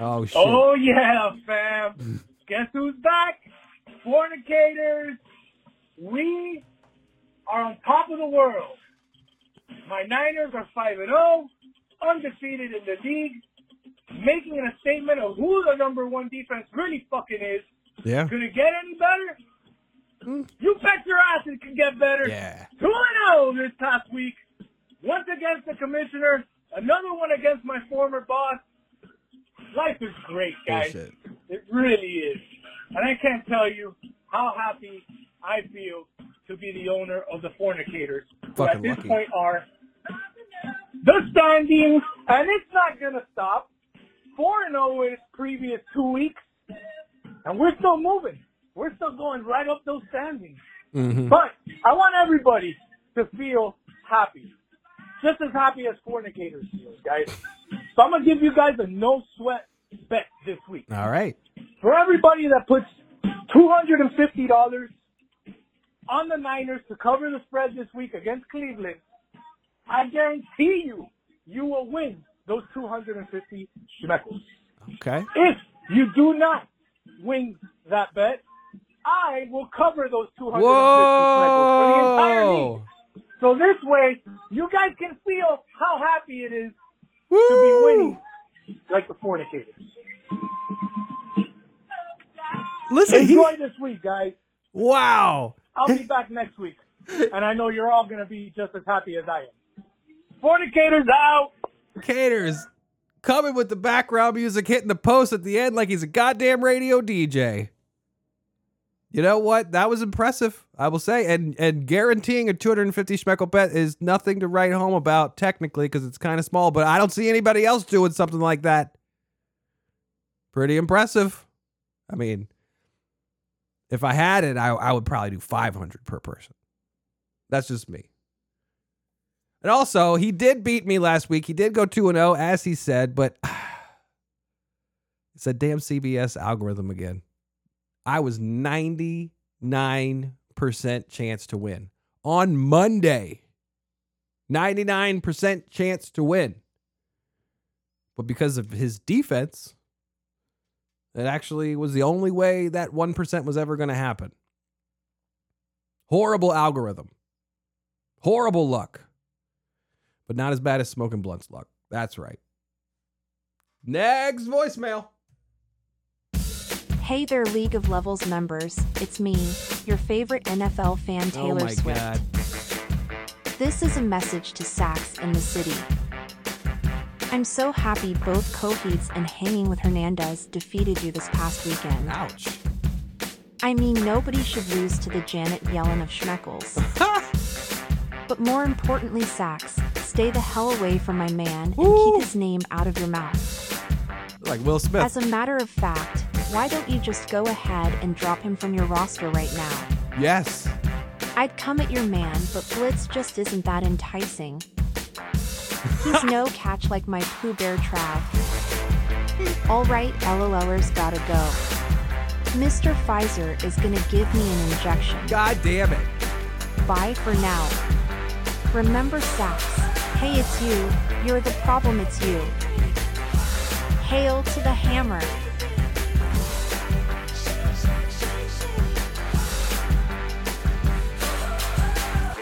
Oh shit.
Oh yeah, fam. Guess who's back? Fornicators. We are on top of the world. My Niners are 5 and 0, undefeated in the league, making a statement of who the number one defense really fucking is.
Yeah.
Gonna get any better? Mm. You bet your ass it can get better.
Yeah.
2 and 0 this past week. Once against the commissioner, another one against my former boss. Life is great, guys.
Bullshit.
It really is. And I can't tell you how happy I feel to be the owner of the Fornicators, Fucking who at this
lucky.
point are the standings, and it's not going to stop. 4 0 in its previous two weeks, and we're still moving. We're still going right up those standings.
Mhm.
But I want everybody to feel happy. Just as happy as fornicators feel, guys. So I'm going to give you guys a no sweat bet this week.
All right.
For everybody that puts $250 on the Niners to cover the spread this week against Cleveland, I guarantee you, you will win those 250 schmeckles.
Okay.
If you do not win that bet, I will cover those 250 schmeckles for the entire league. So this way, you guys can feel how happy it is to be winning like the fornicators.
Listen, he-
enjoy this week, guys.
Wow.
I'll be back next week, and I know you're all gonna be just as happy as I am. Fornicators out.
Caters coming with the background music hitting the post at the end like he's a goddamn radio DJ. You know what? That was impressive, I will say. And and guaranteeing a 250 schmeckel bet is nothing to write home about technically because it's kind of small, but I don't see anybody else doing something like that. Pretty impressive. I mean, if I had it, I, I would probably do 500 per person. That's just me. And also, he did beat me last week. He did go 2 0, as he said, but it's a damn CBS algorithm again. I was 99% chance to win on Monday. 99% chance to win. But because of his defense, it actually was the only way that 1% was ever going to happen. Horrible algorithm. Horrible luck. But not as bad as Smokin' Blountz luck. That's right. Next voicemail.
Hey there, League of Levels members. It's me, your favorite NFL fan, oh Taylor
oh my
Swift.
god.
This is a message to Sax in the city. I'm so happy both Coheeds and Hanging with Hernandez defeated you this past weekend.
Ouch.
I mean, nobody should lose to the Janet Yellen of Schmeckles. but more importantly, Sax, stay the hell away from my man and keep his name out of your mouth.
Like Will Smith.
As a matter of fact, why don't you just go ahead and drop him from your roster right now?
yes.
I'd come at your man, but Blitz just isn't that enticing. He's no catch like my Pooh Bear Trav. Alright, LOLers gotta go. Mr. Pfizer is gonna give me an injection.
God damn it.
Bye for now. Remember Sax. Hey, it's you. You're the problem, it's you. Hail to the hammer.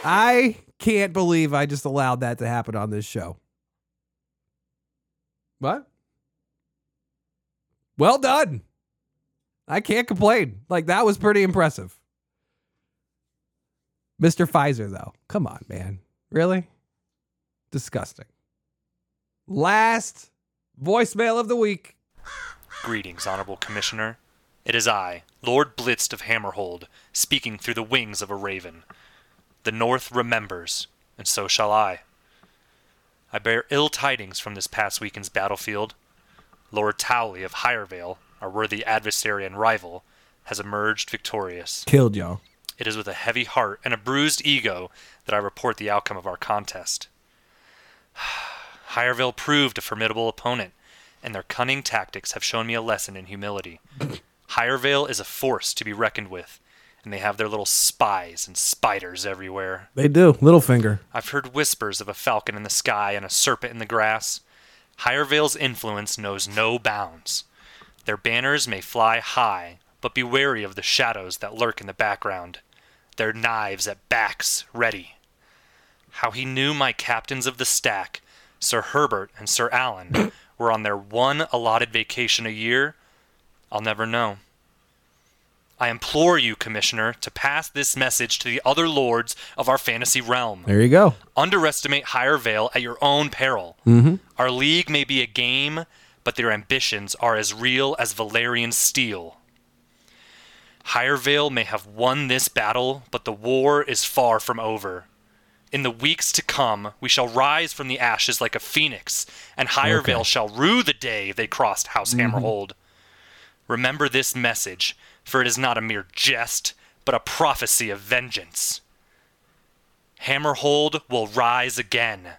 I can't believe I just allowed that to happen on this show. What? Well done. I can't complain. Like that was pretty impressive. Mr. Pfizer, though. Come on, man. Really? Disgusting. Last voicemail of the week.
Greetings, Honorable Commissioner. It is I, Lord Blitz of Hammerhold, speaking through the wings of a raven. The North remembers, and so shall I. I bear ill tidings from this past weekend's battlefield. Lord Towley of Hirevale, our worthy adversary and rival, has emerged victorious.
Killed y'all.
It is with a heavy heart and a bruised ego that I report the outcome of our contest. Hirevale proved a formidable opponent, and their cunning tactics have shown me a lesson in humility. Hirevale is a force to be reckoned with, and they have their little spies and spiders everywhere.
They do. Littlefinger.
I've heard whispers of a falcon in the sky and a serpent in the grass. Hirevale's influence knows no bounds. Their banners may fly high, but be wary of the shadows that lurk in the background. Their knives at backs ready. How he knew my captains of the stack, Sir Herbert and Sir Alan, were on their one allotted vacation a year, I'll never know. I implore you, Commissioner, to pass this message to the other lords of our fantasy realm.
There you go.
Underestimate Higher Vale at your own peril.
Mm-hmm.
Our league may be a game, but their ambitions are as real as Valyrian steel. Hirevale may have won this battle, but the war is far from over. In the weeks to come, we shall rise from the ashes like a phoenix, and Hirevale
Okay.
shall rue the day they crossed House
Mhm.
Hammerhold. Remember this message, for it is not a mere jest, but a prophecy of vengeance. Hammerhold will rise again.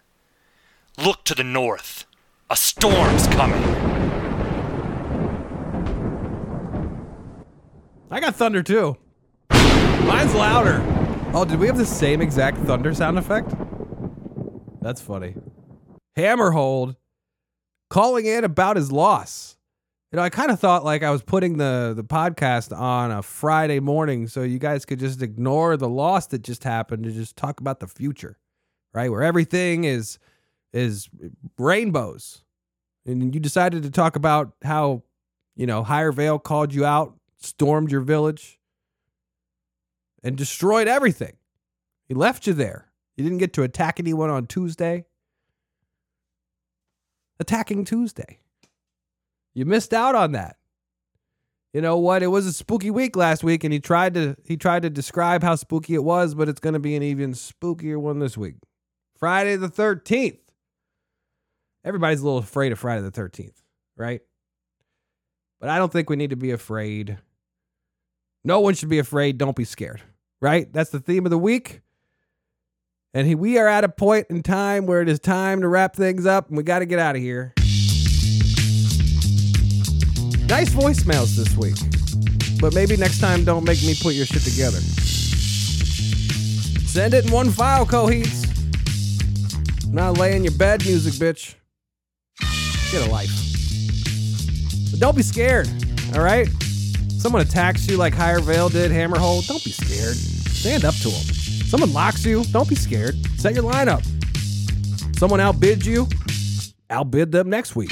Look to the north. A storm's coming.
I got thunder too. Mine's louder. Oh, did we have the same exact thunder sound effect? That's funny. Hammerhold calling in about his loss. You know, I kind of thought like I was putting the the podcast on a Friday morning so you guys could just ignore the loss that just happened and just talk about the future, right? Where everything is is rainbows. And you decided to talk about how, you know, Higher Vale called you out, stormed your village, and destroyed everything. He left you there. You didn't get to attack anyone on Tuesday. Attacking Tuesday. You missed out on that. You know what? It was a spooky week last week, and he tried to he tried to describe how spooky it was, but it's going to be an even spookier one this week. Friday the thirteenth. Everybody's a little afraid of Friday the thirteenth, right? But I don't think we need to be afraid. No one should be afraid. Don't be scared, right? That's the theme of the week. And he, we are at a point in time where it is time to wrap things up, and we got to get out of here. Nice voicemails this week. But maybe next time don't make me put your shit together. Send it in one file, Coheeds. Not lay in your bed music, bitch. Get a life. But don't be scared, all right? Someone attacks you like Higher Vale did, Hammerhold, don't be scared. Stand up to them. Someone locks you, don't be scared. Set your lineup. Someone outbids you, outbid them next week.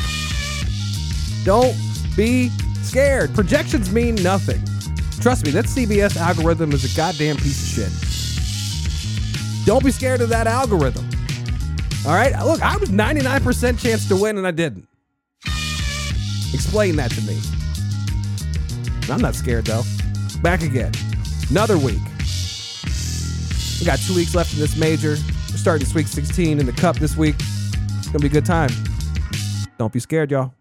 Don't be scared. Projections mean nothing. Trust me, that CBS algorithm is a goddamn piece of shit. Don't be scared of that algorithm. All right? Look, I was 99% chance to win and I didn't. Explain that to me. I'm not scared though. Back again. Another week. We got two weeks left in this major. We're starting Sweet 16 in the cup this week. It's gonna be a good time. Don't be scared, y'all.